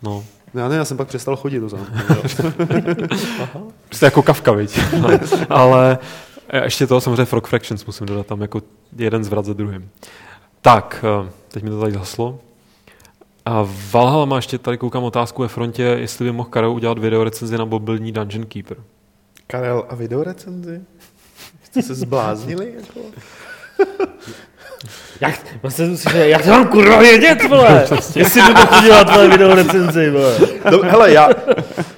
No. Já ne, já jsem pak přestal chodit do zámku. Prostě jako kavka, viď? Ale ještě toho samozřejmě Frog Fractions musím dodat tam jako jeden zvrat za druhým. Tak, eh, teď mi to tady zaslo. A Valhalla má ještě tady koukám otázku ve frontě, jestli by mohl Karel udělat video recenzi na mobilní Dungeon Keeper. Karel, a videorecenzi? Jste se zbláznili? Jako? Jak, vlastně jsem si říkal, jak to mám kurva vědět, vole? Jestli budu chodit tvoje video recenzi, vole. No, hele, já...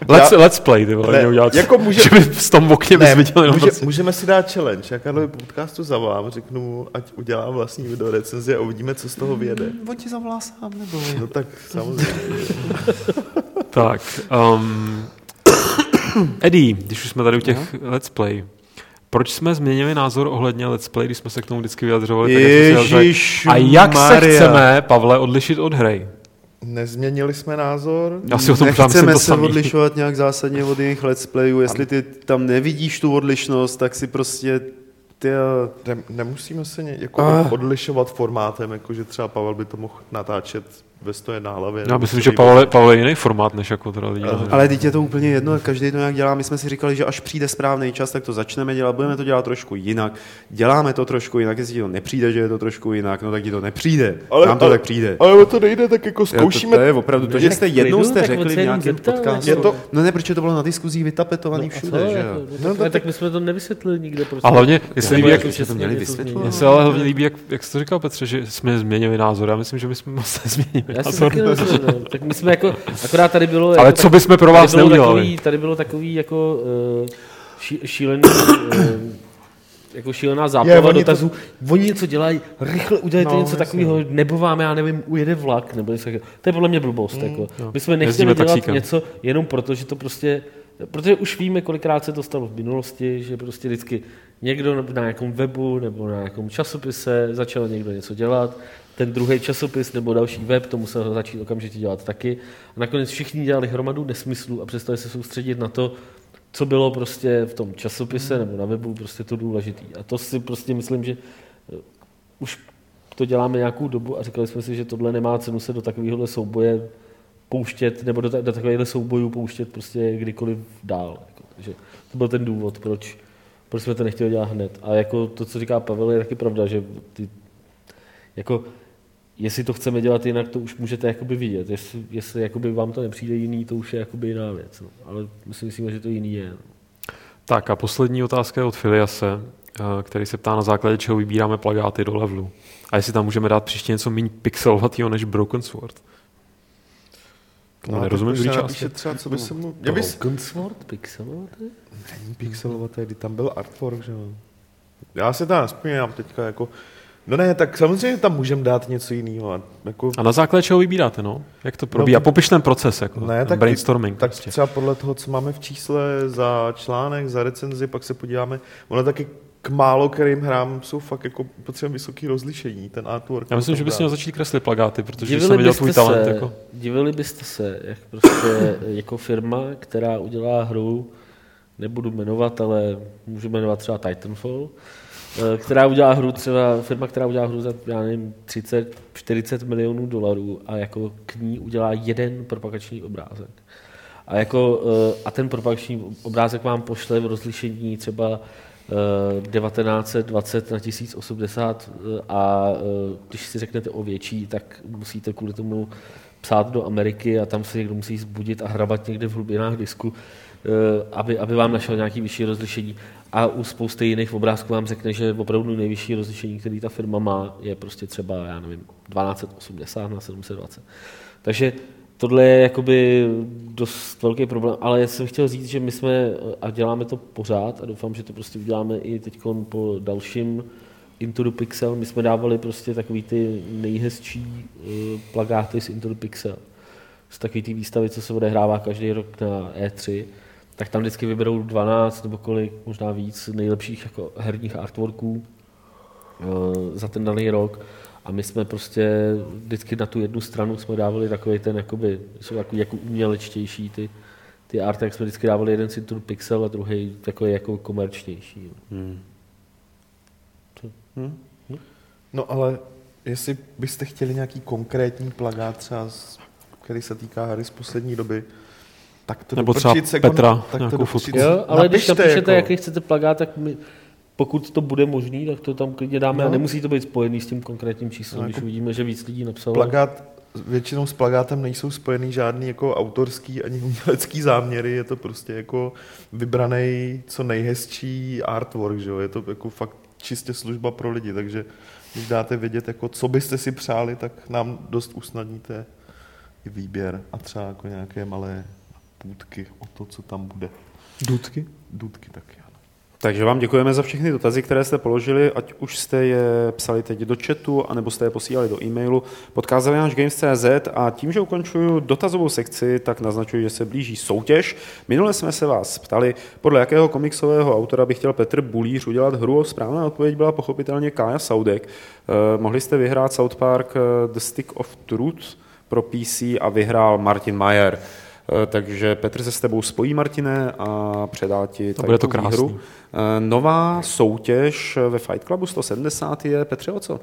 Let's, já let's play, ty vole, Ne, udělat, jako může- že by v tom okně bys ne, viděl jenom může, prostě- můžeme si dát challenge. Já Karlovi podcastu zavolám, řeknu mu, ať udělá vlastní videorecenzi a uvidíme, co z toho vyjede. On ti zavolá sám, nebo? No tak samozřejmě. Tak, um, Eddie, když už jsme tady u těch let's play, proč jsme změnili názor ohledně let's play, když jsme se k tomu vždycky vyjadřovali? tak, jak se? Ježíš A jak se Maria. chceme, Pavle, odlišit od hry? Nezměnili jsme názor. Já si o tom Nechceme to se samý. odlišovat nějak zásadně od jiných let's playů. Jestli ty tam nevidíš tu odlišnost, tak si prostě ty, Ne, nemusíme se ně, jako Ah. odlišovat formátem, jako že třeba Pavel by to mohl natáčet ve stoje na hlavě. Já myslím, že celý Pavel, Pavel je jiný formát, než jako teda lidi. Aha. Ale teď je to úplně jedno, každý to nějak dělá. My jsme si říkali, že až přijde správný čas, tak to začneme dělat. Budeme to dělat trošku jinak. Děláme to trošku jinak. Jestli ti to nepřijde, že je to trošku jinak, no tak ti to nepřijde. Ale, Nám to tak přijde. Ale o to nejde, tak jako zkoušíme. To, to je opravdu to, že jste jednou jste řekli v nějakém podcastu. Je to- No ne, protože to bylo na diskuzích vytapetovaný No, všude, co, že jako, jo? no, No, tak, tak- tak my jsme to nevysvětlili nikde. Prostě. A hlavně, jestli Nebo líbí, jako, jak, že to měli vysvětlovat. mně se ale hlavně líbí, jak, jak jsi to říkal, Petře, že jsme změnili názor. Já myslím, že my jsme moc nezměnili Já si taky nemyslím, no. Tak my jsme jako, akorát tady bylo... Ale jako co bychom pro tady vás bylo neudělali? Takový, tady bylo takový jako uh, ší, šílený... Uh, jako šílená záplava oni to- dotazů. Oni něco dělají, rychle udělejte No, něco takového, nebo vám, já nevím, ujede vlak, nebo něco. To je podle mě blbost. jako. My jsme nechtěli Jezdíme dělat taxíkem. něco jenom proto, že to prostě Protože už víme, kolikrát se to stalo v minulosti, že prostě vždycky někdo na nějakém webu nebo na nějakém časopise začal někdo něco dělat, ten druhý časopis nebo další web to musel začít okamžitě dělat taky. A nakonec všichni dělali hromadu nesmyslů a přestali se soustředit na to, co bylo prostě v tom časopise nebo na webu prostě to důležitý. A to si prostě myslím, že eh, už to děláme nějakou dobu a říkali jsme si, že tohle nemá cenu se do takovéhohle souboje pouštět, nebo do, do takovéhle soubojů pouštět prostě kdykoliv dál. Jako. Takže to byl ten důvod, proč, proč jsme to nechtěli dělat hned. A jako to, co říká Pavel, je taky pravda, že ty, jako, jestli to chceme dělat jinak, to už můžete jakoby vidět. Jestli, jestli jakoby vám to nepřijde jiný, to už je jakoby jiná věc. No. Ale my si myslíme, že to jiný je. No. Tak a poslední otázka je od Filiase, eh, který se ptá na základě čeho vybíráme plagáty do levelu. A jestli tam můžeme dát příště něco méně pixelovatého než Broken Sword. No, nerozumím druhý části. napíše třeba, co by se mu... Já bys... Broken Sword, pixelovat? Není pixelovaté, kdy tam byl artwork, že jo. Já se tam vzpomínám teďka jako... No ne, tak samozřejmě tam můžeme dát něco jiného. a Jako, A na základě čeho vybíráte, no? Jak to probíhá? No, Popiš ten proces, jako ne, ten tak, brainstorming. tak prostě. třeba podle toho, co máme v čísle za článek, za recenzi, pak se podíváme. Ono taky k málo kterým hrám jsou fakt jako potřebujeme vysoké rozlišení, ten artwork. Já myslím, že bys měl začít kreslit plagáty, protože Divili jsem viděl tvůj talent. se, Jako. divili byste se, jak prostě jako firma, která udělá hru, nebudu jmenovat, ale můžu jmenovat třeba Titanfall, která udělá hru třeba, firma, která udělá hru za, já nevím, 30, 40 milionů dolarů a jako k ní udělá jeden propagační obrázek. A, jako, eh, a ten propagační obrázek vám pošle v rozlišení třeba 1920 na 1080 a když si řeknete o větší, tak musíte kvůli tomu psát do Ameriky a tam se někdo musí zbudit a hrabat někde v hlubinách disku, aby, aby vám našel nějaký vyšší rozlišení. A u spousty jiných obrázků vám řekne, že opravdu nejvyšší rozlišení, který ta firma má, je prostě třeba, já nevím, 1280 na 720. Takže tohle je jakoby dost velký problém, ale já jsem chtěl říct, že my jsme, a děláme to pořád, a doufám, že to prostě uděláme i teď po dalším Into the Pixel, my jsme dávali prostě takový ty nejhezčí uh, plagáty z Into the Pixel. Z takový ty výstavy, co se odehrává každý rok na E3 tak tam vždycky vyberou 12 nebo kolik, možná víc nejlepších jako herních artworků uh, za ten daný rok. A my jsme prostě vždycky na tu jednu stranu jsme dávali takový ten, jakoby, jsou jako, jako umělečtější ty, ty art, tak jsme vždycky dávali jeden cintur pixel a druhý takový jako komerčnější. Hmm. Hmm. No ale jestli byste chtěli nějaký konkrétní plagát třeba, který se týká hry z poslední doby, tak to Nebo třeba sekund, Petra, tak nějakou fotku. Jo, ale Napište, když napíšete, jako... jaký chcete plagát, tak my, pokud to bude možný, tak to tam klidně dáme no. a nemusí to být spojený s tím konkrétním číslem, no, když jako uvidíme, že víc lidí napsalo. Plagát, většinou s plagátem nejsou spojený žádný jako autorský ani umělecký záměry, je to prostě jako vybraný co nejhezčí artwork, že jo? je to jako fakt čistě služba pro lidi, takže když dáte vědět, jako, co byste si přáli, tak nám dost usnadníte i výběr a třeba jako nějaké malé půdky o to, co tam bude. Důdky? Důdky taky, ano. Takže vám děkujeme za všechny dotazy, které jste položili, ať už jste je psali teď do chatu, anebo jste je posílali do e-mailu games.cz a tím, že ukončuju dotazovou sekci, tak naznačuji, že se blíží soutěž. Minule jsme se vás ptali, podle jakého komiksového autora by chtěl Petr Bulíř udělat hru. Správná odpověď byla pochopitelně Kája Saudek. Eh, mohli jste vyhrát South Park eh, The Stick of Truth pro PC a vyhrál Martin Mayer. Eh, takže Petr se s tebou spojí, Martine, a předá ti to bude to hru. Eh, nová soutěž ve Fight Clubu 170 je, Petře, o co?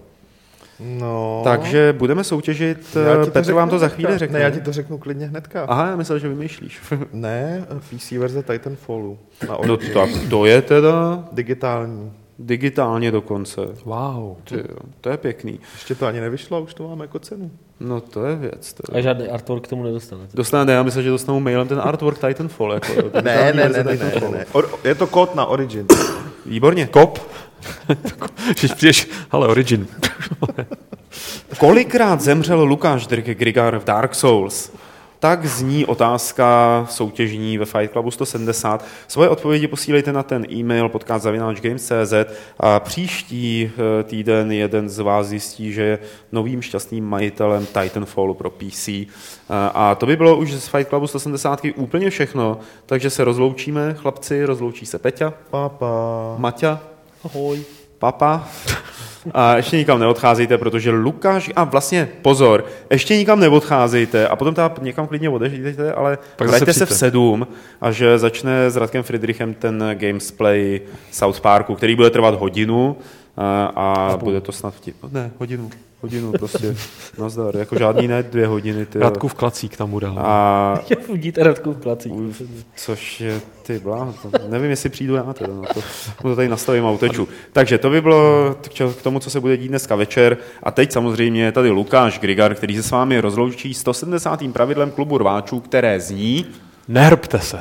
No. Takže budeme soutěžit, Petr vám to za chvíli řekne. Ne, já ti to řeknu klidně hnedka. Aha, já myslel, že vymýšlíš. ne, PC verze Titanfallu. Na no tak to je teda... Digitální. Digitálně dokonce. Wow. Ty, to je pěkný. Ještě to ani nevyšlo, už to máme jako cenu. No to je věc. To je. A žádný artwork k tomu nedostanete. Dostanete, já myslím, že dostanu mailem ten artwork Titanfall. Jako, ten ne, ne, ne, ne, ne, ne. Or, je to kód na Origin. Výborně. Kop. Když přijdeš, ale Origin. Kolikrát zemřel Lukáš Dirk Grigar v Dark Souls? Tak zní otázka soutěžní ve Fight Clubu 170. Svoje odpovědi posílejte na ten e-mail podcast.games.cz a příští eh, týden jeden z vás zjistí, že je novým šťastným majitelem Titanfallu pro PC. Eh, a to by bylo už z Fight Clubu 170 úplně všechno, takže se rozloučíme, chlapci, rozloučí se Peťa. Papa. Maťa. Ahoj. Papa. A ještě nikam neodcházejte, protože Lukáš, a vlastně pozor, ještě nikam neodcházejte a potom tam někam klidně odejdete, ale Pak vraťte se v sedm a že začne s Radkem Friedrichem ten gamesplay South Parku, který bude trvat hodinu a, a bude to snad vtip. Ne, hodinu hodinu prostě, nazdar, jako žádný ne dvě hodiny. Ty, Radku v klacík tam bude. A... Fudíte Radku v klacík. Což je, ty blá, nevím, jestli přijdu já teda na to. to tady nastavím a uteču. Takže to by bylo k tomu, co se bude dít dneska večer. A teď samozřejmě tady Lukáš Grigar, který se s vámi rozloučí 170. pravidlem klubu rváčů, které zní... Nehrbte se.